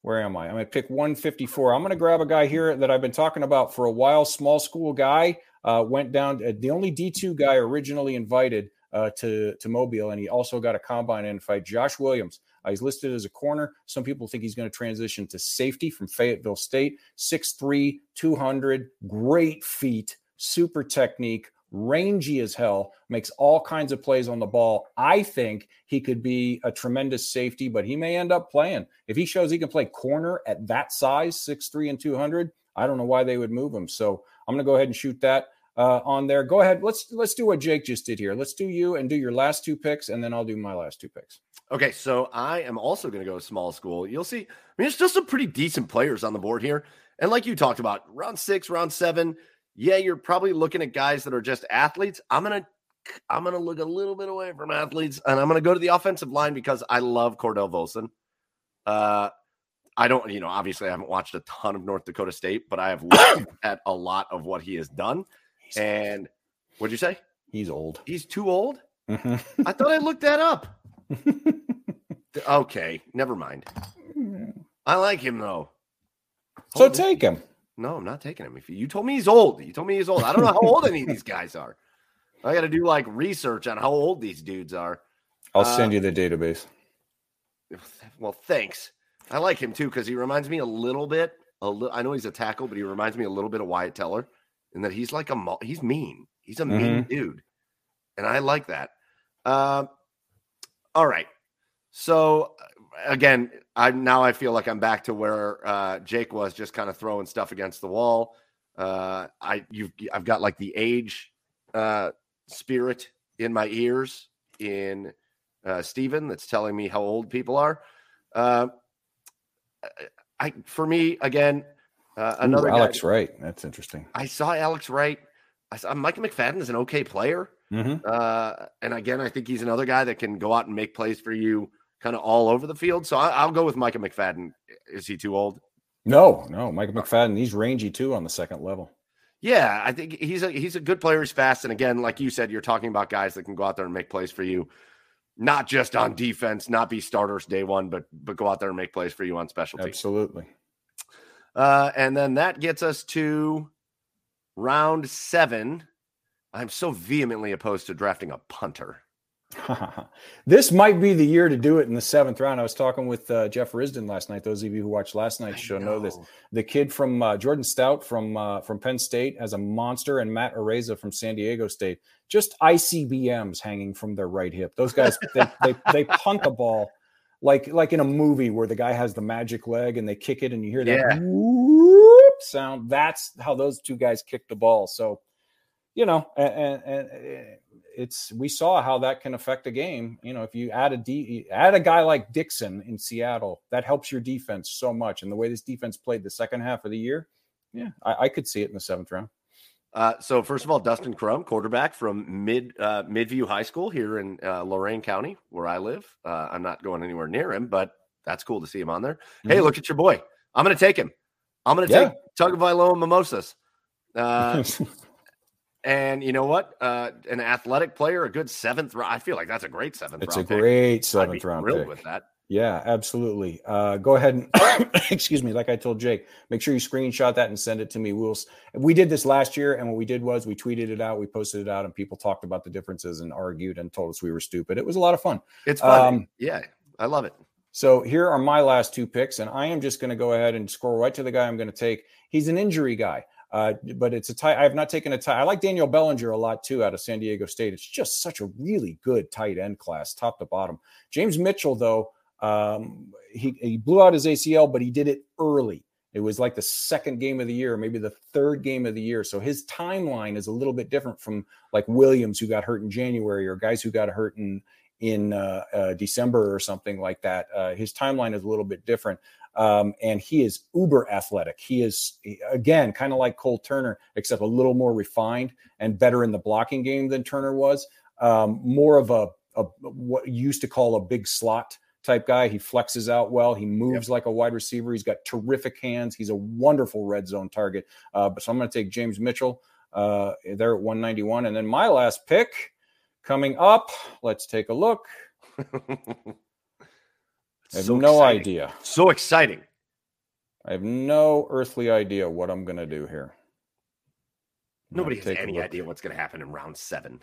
where am I? I'm at pick 154. I'm going to grab a guy here that I've been talking about for a while. Small school guy uh, went down. Uh, the only D2 guy originally invited uh, to to Mobile, and he also got a combine in fight. Josh Williams. Uh, he's listed as a corner. Some people think he's going to transition to safety from Fayetteville State. 6'3, 200, great feet, super technique, rangy as hell, makes all kinds of plays on the ball. I think he could be a tremendous safety, but he may end up playing. If he shows he can play corner at that size, 6'3 and 200, I don't know why they would move him. So I'm going to go ahead and shoot that uh, on there. Go ahead. Let's let's do what Jake just did here. Let's do you and do your last two picks, and then I'll do my last two picks. Okay, so I am also going to go small school. You'll see. I mean, it's just some pretty decent players on the board here. And like you talked about, round six, round seven, yeah, you're probably looking at guys that are just athletes. I'm gonna I'm gonna look a little bit away from athletes, and I'm gonna go to the offensive line because I love Cordell Volson. Uh, I don't, you know, obviously I haven't watched a ton of North Dakota State, but I have looked at a lot of what he has done. And what'd you say? He's old. He's too old. Mhm. I thought I looked that up. Okay, never mind. I like him though. so take him. No, I'm not taking him. If you, you told me he's old, you told me he's old. I don't know how old any of these guys are. I got to do like research on how old these dudes are. I'll Uh, send you the database. Well, thanks. I like him too because he reminds me a little bit. A li- I know he's a tackle, but he reminds me a little bit of Wyatt Teller, and that he's like a mo- he's mean. He's a mean dude, and I like that. Um, all right. So uh, again, I now I feel like I'm back to where uh, Jake was, just kind of throwing stuff against the wall. Uh, I you've I've got like the age uh, spirit in my ears in uh, Steven that's telling me how old people are. Uh, I for me again, uh, Ooh, another guy- Alex Wright. That's interesting. I saw Alex Wright. I saw Micah McFadden is an okay player. Mhm. Uh, and again, I think he's another guy that can go out and make plays for you kind of all over the field. So I, I'll go with Micah McFadden. Is he too old? No, no, Mike McFadden. He's rangy too on the second level. Yeah, I think he's a he's a good player. He's fast, and again, like you said, you're talking about guys that can go out there and make plays for you, not just on defense, not be starters day one, but but go out there and make plays for you on special teams. Absolutely. Uh, and then that gets us to round seven. I'm so vehemently opposed to drafting a punter. this might be the year to do it in the seventh round. I was talking with uh, Jeff Risdon last night. Those of you who watched last night's show know. this. The kid from uh, Jordan Stout from uh, from Penn State as a monster, and Matt Araiza from San Diego State. Just ICBMs hanging from their right hip. Those guys they, they they punt the ball like like in a movie where the guy has the magic leg and they kick it and you hear that Yeah. whoop sound. That's how those two guys kick the ball. So you know, and, and, and it's we saw how that can affect a game. You know, if you add a D, add a guy like Dickson in Seattle, that helps your defense so much. And the way this defense played the second half of the year, yeah, I, I could see it in the seventh round. Uh, so first of all, Dustin Crum, quarterback from Mid uh, Midview High School here in uh, Lorain County, where I live. Uh, I'm not going anywhere near him, but that's cool to see him on there. Hey, Mhm. look at your boy. I'm going to take him. I'm going to Yeah. take Tagovailoa Mimosas. And you know what? Uh, an athletic player, a good seventh round. I feel like that's a great seventh It's round. a pick. great seventh round thrilled pick. with that. Yeah, absolutely. Uh, go ahead and excuse me. Like I told Jake, make sure you screenshot that and send it to me. We'll. We did this last year, and what we did was we tweeted it out, we posted it out, and people talked about the differences and argued and told us we were stupid. It was a lot of fun. It's fun. Um, yeah, I love it. So here are my last two picks, and I am just going to go ahead and scroll right to the guy I'm going to take. He's an injury guy, uh, but it's a tight. I have not taken a tight. I like Daniel Bellinger a lot too out of San Diego State. It's just such a really good tight end class, top to bottom. James Mitchell, though, um, he he blew out his ACL, but he did it early. It was like the second game of the year, maybe the third game of the year. So his timeline is a little bit different from like Williams, who got hurt in January, or guys who got hurt in in uh, uh, December or something like that. Uh, his timeline is a little bit different. Um, and he is uber athletic. He is, again, kind of like Cole Turner, except a little more refined and better in the blocking game than Turner was. Um, more of a, a, what you used to call a big slot type guy. He flexes out well. He moves like a wide receiver. He's got terrific hands. He's a wonderful red zone target. Uh, but so I'm going to take James Mitchell uh, there at 191. And then my last pick coming up, let's take a look. I have So no exciting. idea. So exciting. I have no earthly idea what I'm going to do here. I'm Nobody has any idea what's going to happen in round seven.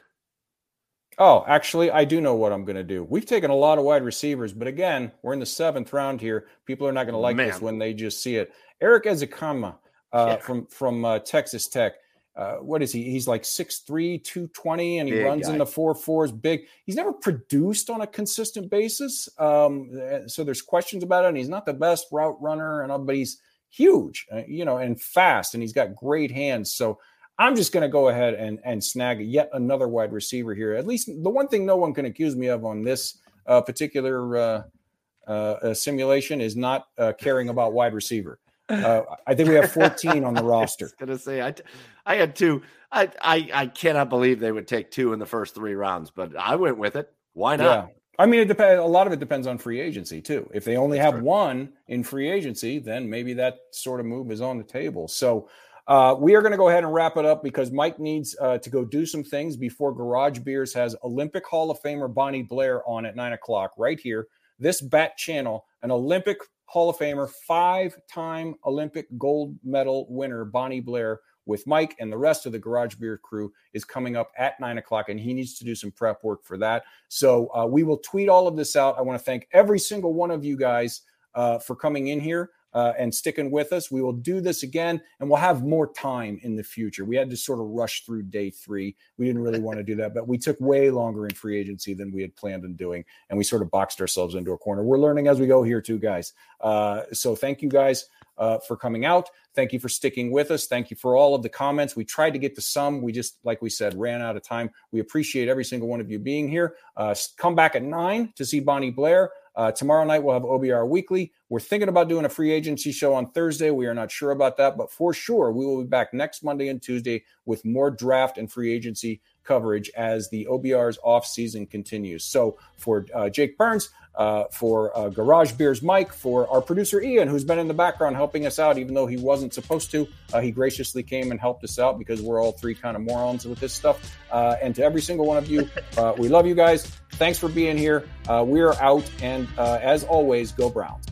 Oh, actually, I do know what I'm going to do. We've taken a lot of wide receivers, but again, we're in the seventh round here. People are not going to like this when they just see it. Erik Ezukanma uh, Yeah. from from uh, Texas Tech. Uh, what is he? He's like 6'3", 220, and he Big runs guy. in the four fours. Big. He's never produced on a consistent basis, um, uh, so there's questions about it. And he's not the best route runner, and all, but he's huge, uh, you know, and fast, and he's got great hands. So I'm just going to go ahead and and snag yet another wide receiver here. At least the one thing no one can accuse me of on this uh, particular uh, uh, uh, simulation is not uh, caring about wide receiver. Uh, I think we have 14 on the roster. I was going to say I, I had two. I, I I cannot believe they would take two in the first three rounds, but I went with it. Why not? Yeah. I mean, it depends. A lot of it depends on free agency too. If they only That's have right. one in free agency, then maybe that sort of move is on the table. So uh, we are going to go ahead and wrap it up because Mike needs uh, to go do some things before Garage Beers has Olympic Hall of Famer Bonnie Blair on at nine o'clock right here. This bat channel, an Olympic Hall of Famer, five-time Olympic gold medal winner Bonnie Blair with Mike and the rest of the Garage Beer crew is coming up at nine o'clock, and he needs to do some prep work for that. So uh, we will tweet all of this out. I want to thank every single one of you guys uh, for coming in here uh, and sticking with us. We will do this again, and we'll have more time in the future. We had to sort of rush through day three. We didn't really want to do that, but we took way longer in free agency than we had planned on doing, and we sort of boxed ourselves into a corner. We're learning as we go here, too, guys. Uh, so thank you guys uh, for coming out. Thank you for sticking with us. Thank you for all of the comments. We tried to get to some. We just, like we said, ran out of time. We appreciate every single one of you being here. Uh, come back at nine to see Bonnie Blair. Uh, tomorrow night we'll have OBR Weekly. We're thinking about doing a free agency show on Thursday. We are not sure about that, but for sure we will be back next Monday and Tuesday with more draft and free agency coverage as the OBR's off season continues. So for uh, Jake Burns, uh, for uh, Garage Beers Mike, for our producer Ian, who's been in the background helping us out, even though he wasn't supposed to. Uh, he graciously came and helped us out because we're all three kind of morons with this stuff. Uh, and to every single one of you, uh, we love you guys. Thanks for being here. Uh, we are out. And as always, go Browns.